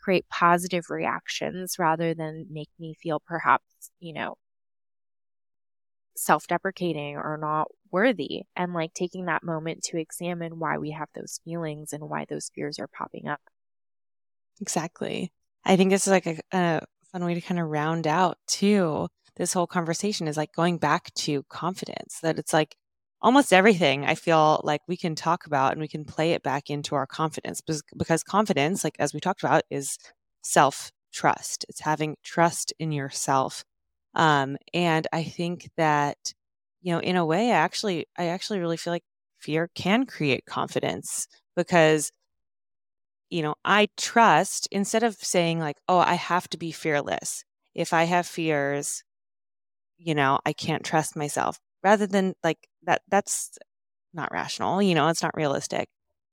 create positive reactions rather than make me feel perhaps, you know, self deprecating or not worthy and like taking that moment to examine why we have those feelings and why those fears are popping up. Exactly. I think this is like a, a fun way to kind of round out too this whole conversation is like going back to confidence that it's like almost everything I feel like we can talk about and we can play it back into our confidence because, confidence, like as we talked about, is self trust. It's having trust in yourself. Um, and I think that, you know, in a way, I actually, I actually really feel like fear can create confidence because you know, I trust instead of saying like, oh, I have to be fearless. If I have fears, you know, I can't trust myself. Rather than like that, that's not rational, you know, it's not realistic.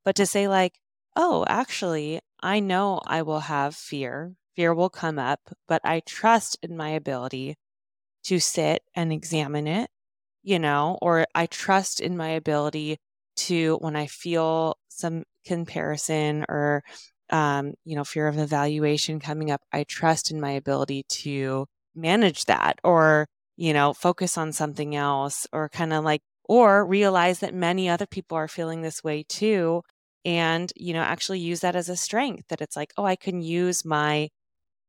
But to say like, oh, actually, I know I will have fear. Fear will come up, but I trust in my ability to sit and examine it, you know, or I trust in my ability to, when I feel some comparison or um, you know fear of evaluation coming up i trust in my ability to manage that or you know focus on something else or kind of like or realize that many other people are feeling this way too and you know actually use that as a strength that it's like oh i can use my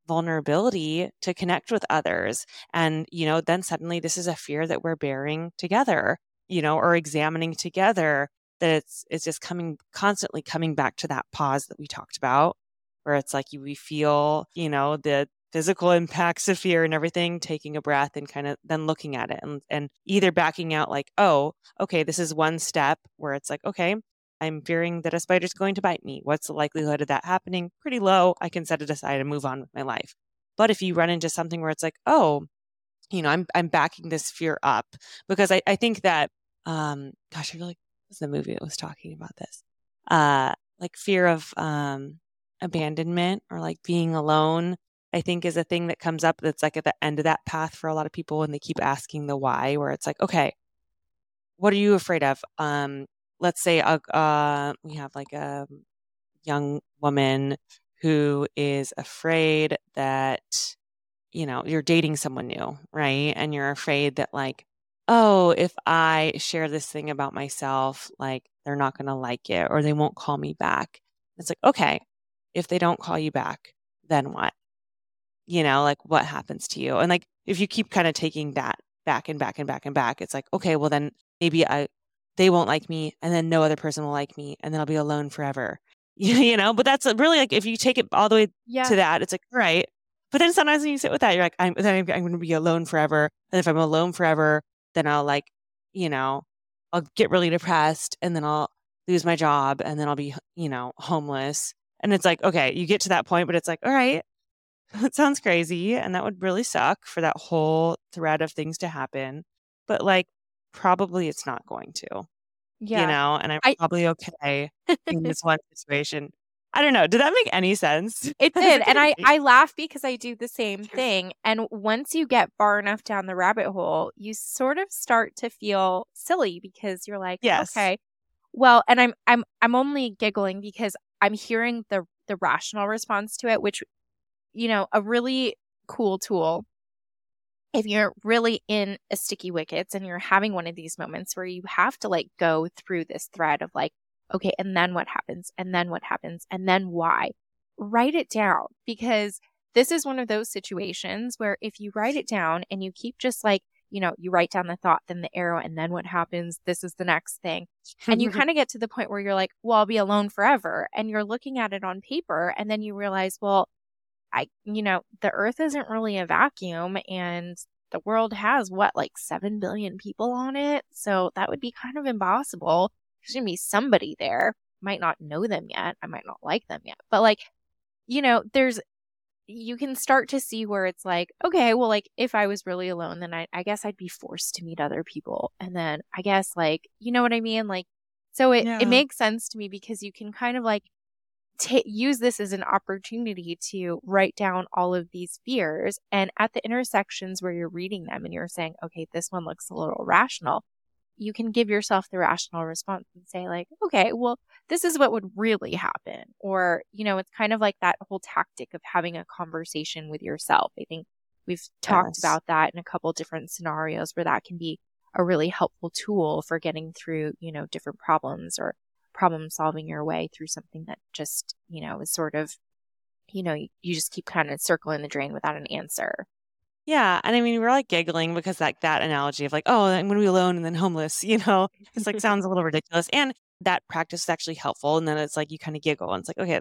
vulnerability to connect with others. And, you know, then suddenly this is a fear that we're bearing together, you know, or examining together that it's it's just coming constantly coming back to that pause that we talked about where it's like we feel, you know, the physical impacts of fear and everything, taking a breath and kind of then looking at it and, and either backing out like, oh, okay, this is one step where it's like, okay, I'm fearing that a spider's going to bite me. What's the likelihood of that happening? Pretty low. I can set it aside and move on with my life. But if you run into something where it's like, oh, you know, I'm I'm backing this fear up because I, I think that um gosh, I really was the movie that was talking about this. Uh like fear of um abandonment or like being alone I think is a thing that comes up that's like at the end of that path for a lot of people and they keep asking the why, where it's like, okay, what are you afraid of? Um, let's say uh, uh, we have like a young woman who is afraid that, you know, you're dating someone new, right? And you're afraid that, like, oh, if I share this thing about myself, like, they're not going to like it or they won't call me back. It's like, okay, if they don't call you back, then what? You know, like what happens to you? And like if you keep kind of taking that back and back and back and back, it's like, okay, well then maybe I they won't like me and then no other person will like me and then I'll be alone forever. you know, but that's uh, really like if you take it all the way yeah. to that, it's like, right. But then sometimes when you sit with that, you're like, I'm then I'm, I'm going to be alone forever. And if I'm alone forever, then I'll like, you know, I'll get really depressed and then I'll lose my job and then I'll be, you know, homeless. And it's like, okay, you get to that point, but it's like, all right, it sounds crazy and that would really suck for that whole thread of things to happen. But like probably it's not going to. Yeah. You know, and I'm I, probably okay in this one situation. I don't know. Did that make any sense? It did. and I, I laugh because I do the same thing. And once you get far enough down the rabbit hole, you sort of start to feel silly because you're like, yes. okay. Well, and I'm I'm I'm only giggling because I'm hearing the the rational response to it, which you know, a really cool tool if you're really in a sticky wickets and you're having one of these moments where you have to like go through this thread of like, okay, and then what happens? And then what happens? And then why? Write it down because this is one of those situations where if you write it down and you keep just like, you know, you write down the thought, then the arrow, and then what happens? This is the next thing. And you kind of get to the point where you're like, well, I'll be alone forever. And you're looking at it on paper. And then you realize, well, I, you know, the earth isn't really a vacuum and the world has what, like 7 billion people on it. So that would be kind of impossible. There's going to be somebody there. Might not know them yet. I might not like them yet. But like, you know, there's, you can start to see where it's like, okay, well, like if I was really alone, then I, I guess I'd be forced to meet other people. And then I guess like, you know what I mean? Like, so it, yeah. it makes sense to me because you can kind of like t- use this as an opportunity to write down all of these fears. And at the intersections where you're reading them and you're saying, okay, this one looks a little rational, you can give yourself the rational response and say, like, okay, well, this is what would really happen. Or, you know, it's kind of like that whole tactic of having a conversation with yourself. I think we've talked yes. about that in a couple different scenarios where that can be a really helpful tool for getting through, you know, different problems or problem solving your way through something that just, you know, is sort of, you know, you just keep kind of circling the drain without an answer. Yeah. And I mean, we're like giggling because like that analogy of like, oh, I'm going to be alone and then homeless, you know, it's like sounds a little ridiculous. And that practice is actually helpful. And then it's like you kind of giggle and it's like, okay,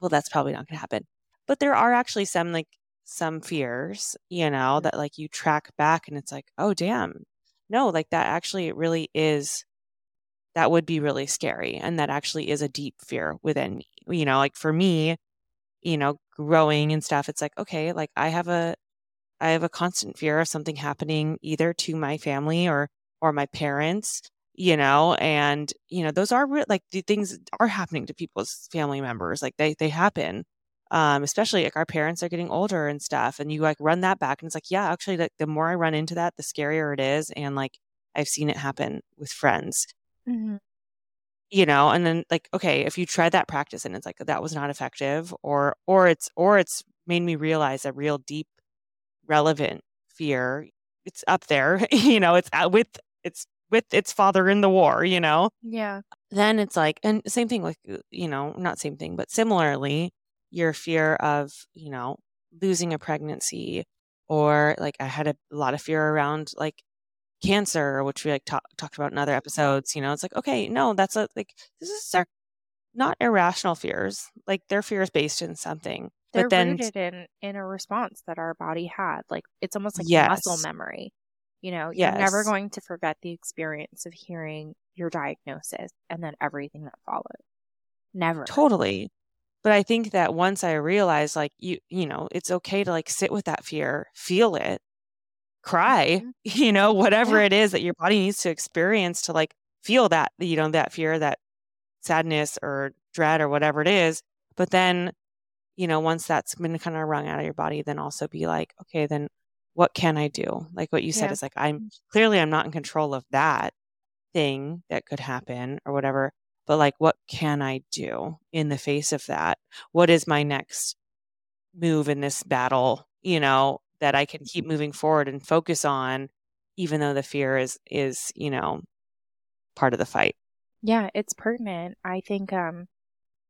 well, that's probably not going to happen. But there are actually some like some fears, you know, that like you track back and it's like, oh, damn. No, like that actually really is that would be really scary. And that actually is a deep fear within me. You know, like for me, you know, growing and stuff, it's like, okay, like I have a, I have a constant fear of something happening either to my family or, or my parents, you know, and, you know, those are re- like the things are happening to people's family members. Like they, they happen. Um, especially like our parents are getting older and stuff. And you like run that back and it's like, yeah, actually, like the more I run into that, the scarier it is. And like I've seen it happen with friends Mm-hmm. You know, and then like, okay, if you tried that practice and it's like that was not effective, or or it's or it's made me realize a real deep, relevant fear. It's up there, you know. It's uh, with it's with its father in the war, you know. Yeah. Then it's like, and same thing with you know, not same thing, but similarly, your fear of you know losing a pregnancy or like I had a lot of fear around like cancer, which we like talk, talked about in other episodes. You know, it's like, okay, no, that's a, like, this is our, not irrational fears. Like their fear is based in something. They're but then, rooted in in a response that our body had. Like it's almost like Yes. muscle memory. You know, you're never going to forget the experience of hearing your diagnosis and then everything that followed. Never. totally. But I think that once I realized, like, you, you know, it's okay to like sit with that fear, feel it, cry, Mhm. you know, whatever Yeah. it is that your body needs to experience to like feel that, you know, that fear, that sadness or dread or whatever it is. But then, you know, once that's been kind of wrung out of your body, then also be like, okay, then what can I do? Like what you said Yeah. is like, I'm clearly I'm not in control of that thing that could happen or whatever. But like, what can I do in the face of that? What is my next move in this battle, you know, that I can keep moving forward and focus on, even though the fear is, is, you know, part of the fight. Yeah, it's pertinent. I think um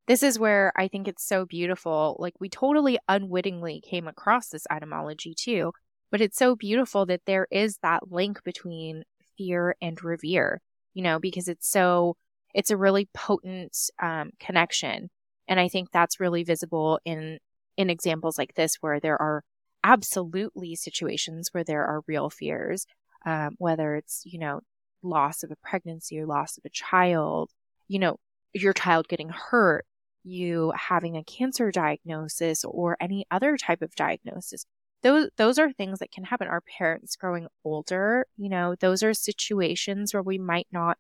this is where I think it's so beautiful. Like we totally unwittingly came across this etymology too, but it's so beautiful that there is that link between fear and revere, you know, because it's so it's a really potent um connection. And I think that's really visible in in examples like this where there are absolutely situations where there are real fears, um, whether it's, you know, loss of a pregnancy or loss of a child, you know, your child getting hurt, you having a cancer diagnosis or any other type of diagnosis. Those those are things that can happen. Our parents growing older, you know, those are situations where we might not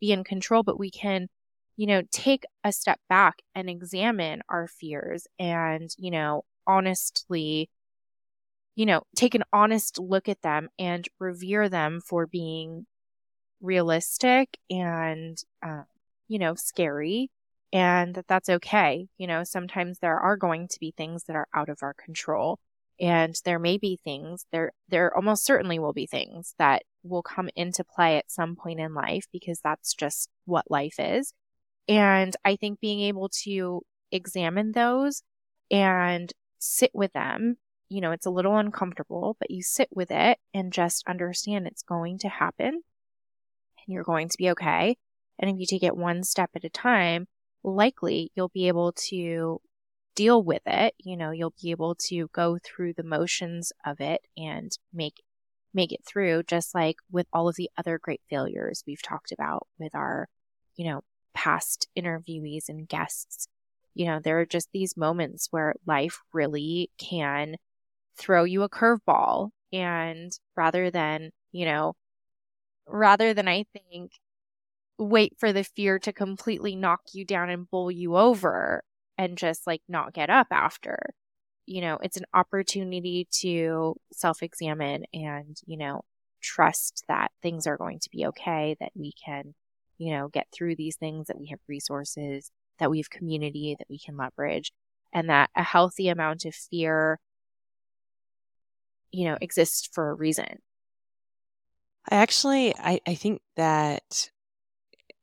be in control, but we can, you know, take a step back and examine our fears and, you know, honestly, you know, take an honest look at them and revere them for being realistic and uh, you know scary and that that's okay. You know sometimes there are going to be things that are out of our control and there may be things there there almost certainly will be things that will come into play at some point in life because that's just what life is. And i think being able to examine those and sit with them you know it's a little uncomfortable but you sit with it and just understand it's going to happen and you're going to be okay. And if you take it one step at a time, likely you'll be able to deal with it. You know, you'll be able to go through the motions of it and make make it through just like with all of the other great failures we've talked about with our, you know, past interviewees and guests. You know, there are just these moments where life really can throw you a curveball and rather than, you know, rather than I think wait for the fear to completely knock you down and bowl you over and just like not get up after. You know, it's an opportunity to self examine and, you know, trust that things are going to be okay, that we can, you know, get through these things, that we have resources, that we have community that we can leverage, and that a healthy amount of fear, you know, exists for a reason. I actually, I, I think that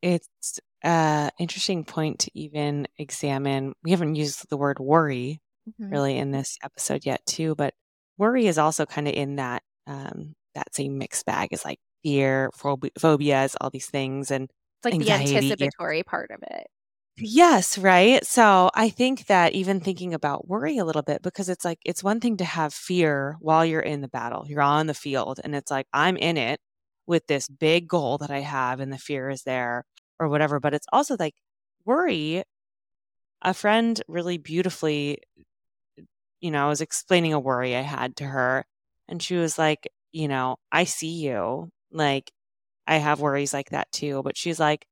it's an interesting point to even examine. We haven't used the word worry Mhm. really in this episode yet, too, but worry is also kind of in that um, that same mixed bag is like fear, phob- phobias, all these things, and It's like Anxiety, the anticipatory part of it. Yes, right. So I think that even thinking about worry a little bit, because it's like, it's one thing to have fear while you're in the battle, you're on the field, and it's like, I'm in it with this big goal that I have, and the fear is there or whatever. But it's also like worry. A friend really beautifully, you know, I was explaining a worry I had to her, and she was like, you know, I see you. Like, I have worries like that too. But she's like,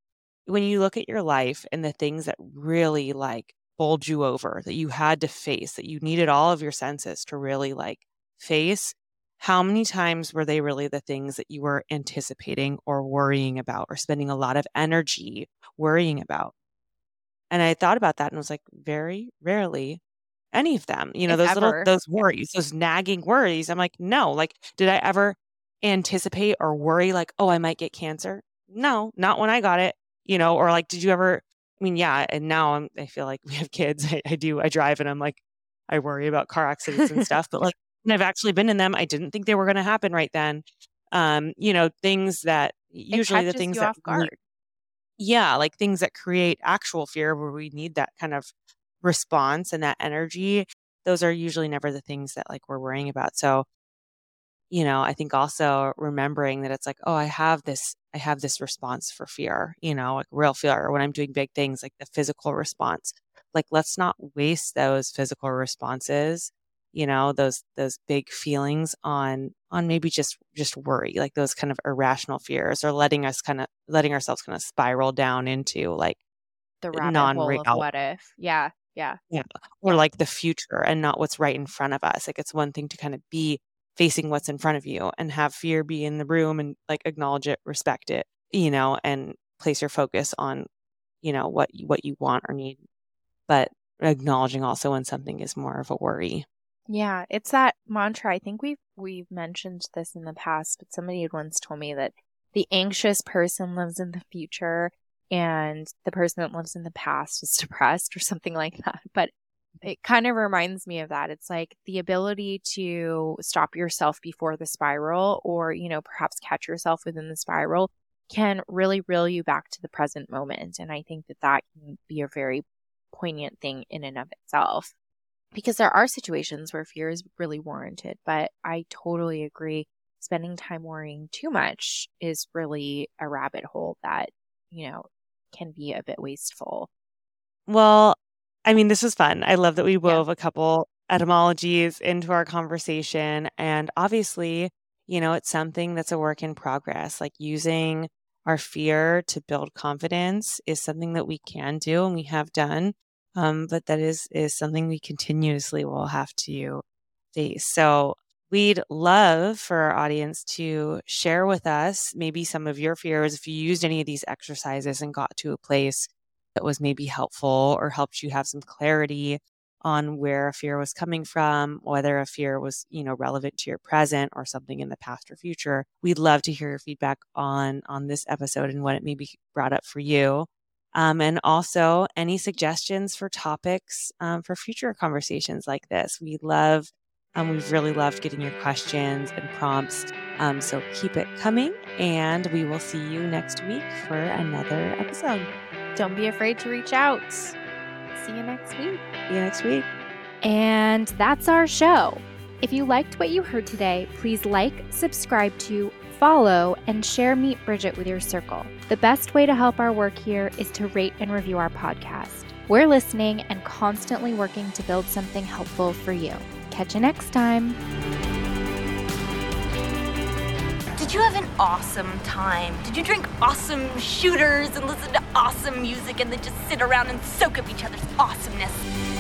when you look at your life and the things that really like bowled you over that you had to face that you needed all of your senses to really like face how many times were they really the things that you were anticipating or worrying about or spending a lot of energy worrying about? And i thought about that and was like very rarely any of them you know If those little those worries those nagging worries i'm like no like did i ever anticipate or worry like oh i might get cancer? No not when i got it you know or like did you ever i mean yeah and now I'm, i feel like we have kids I, I do i drive and i'm like I worry about car accidents and stuff, but like when I've actually been in them, I didn't think they were going to happen right then. Um, you know, things that usually the things that yeah, like things that create actual fear where we need that kind of response and that energy, those are usually never the things that like we're worrying about. So, you know, I think also remembering that it's like, oh, I have this, I have this response for fear, you know, like real fear when I'm doing big things, like the physical response. Like, let's not waste those physical responses you know those those big feelings on on maybe just just worry like those kind of irrational fears or letting us kind of letting ourselves kind of spiral down into like the non hole of what if. Yeah yeah yeah or like the future and not what's right in front of us. Like it's one thing to kind of be facing what's in front of you and have fear be in the room and like acknowledge it respect it you know and place your focus on you know what what you want or need but acknowledging also when something is more of a worry yeah, it's that mantra. I think we've we've mentioned this in the past, but somebody had once told me that the anxious person lives in the future and the person that lives in the past is depressed or something like that. But it kind of reminds me of that. It's like the ability to stop yourself before the spiral or, you know, perhaps catch yourself within the spiral can really reel you back to the present moment. And I think that that can be a very poignant thing in and of itself because there are situations where fear is really warranted, but I totally agree. Spending time worrying too much is really a rabbit hole that, you know, can be a bit wasteful. Well, I mean, this was fun. I love that we wove yeah. a couple etymologies into our conversation. And obviously, you know, it's something that's a work in progress. Like using our fear to build confidence is something that we can do and we have done um, but that is is something we continuously will have to face. So we'd love for our audience to share with us maybe some of your fears if you used any of these exercises and got to a place that was maybe helpful or helped you have some clarity on where a fear was coming from, whether a fear was, you know, relevant to your present or something in the past or future. We'd love to hear your feedback on on this episode and what it maybe brought up for you. Um, and also any suggestions for topics um, for future conversations like this. We love, um, we've really loved getting your questions and prompts. Um, so keep it coming, and we will see you next week for another episode. Don't be afraid to reach out. See you next week. See you next week. And that's our show. If you liked what you heard today, please like, subscribe to, follow, and share Meet Bridget with your circle. The best way to help our work here is to rate and review our podcast. We're listening and constantly working to build something helpful for you. Catch you next time. Did you have an awesome time? Did you drink awesome shooters and listen to awesome music and then just sit around and soak up each other's awesomeness?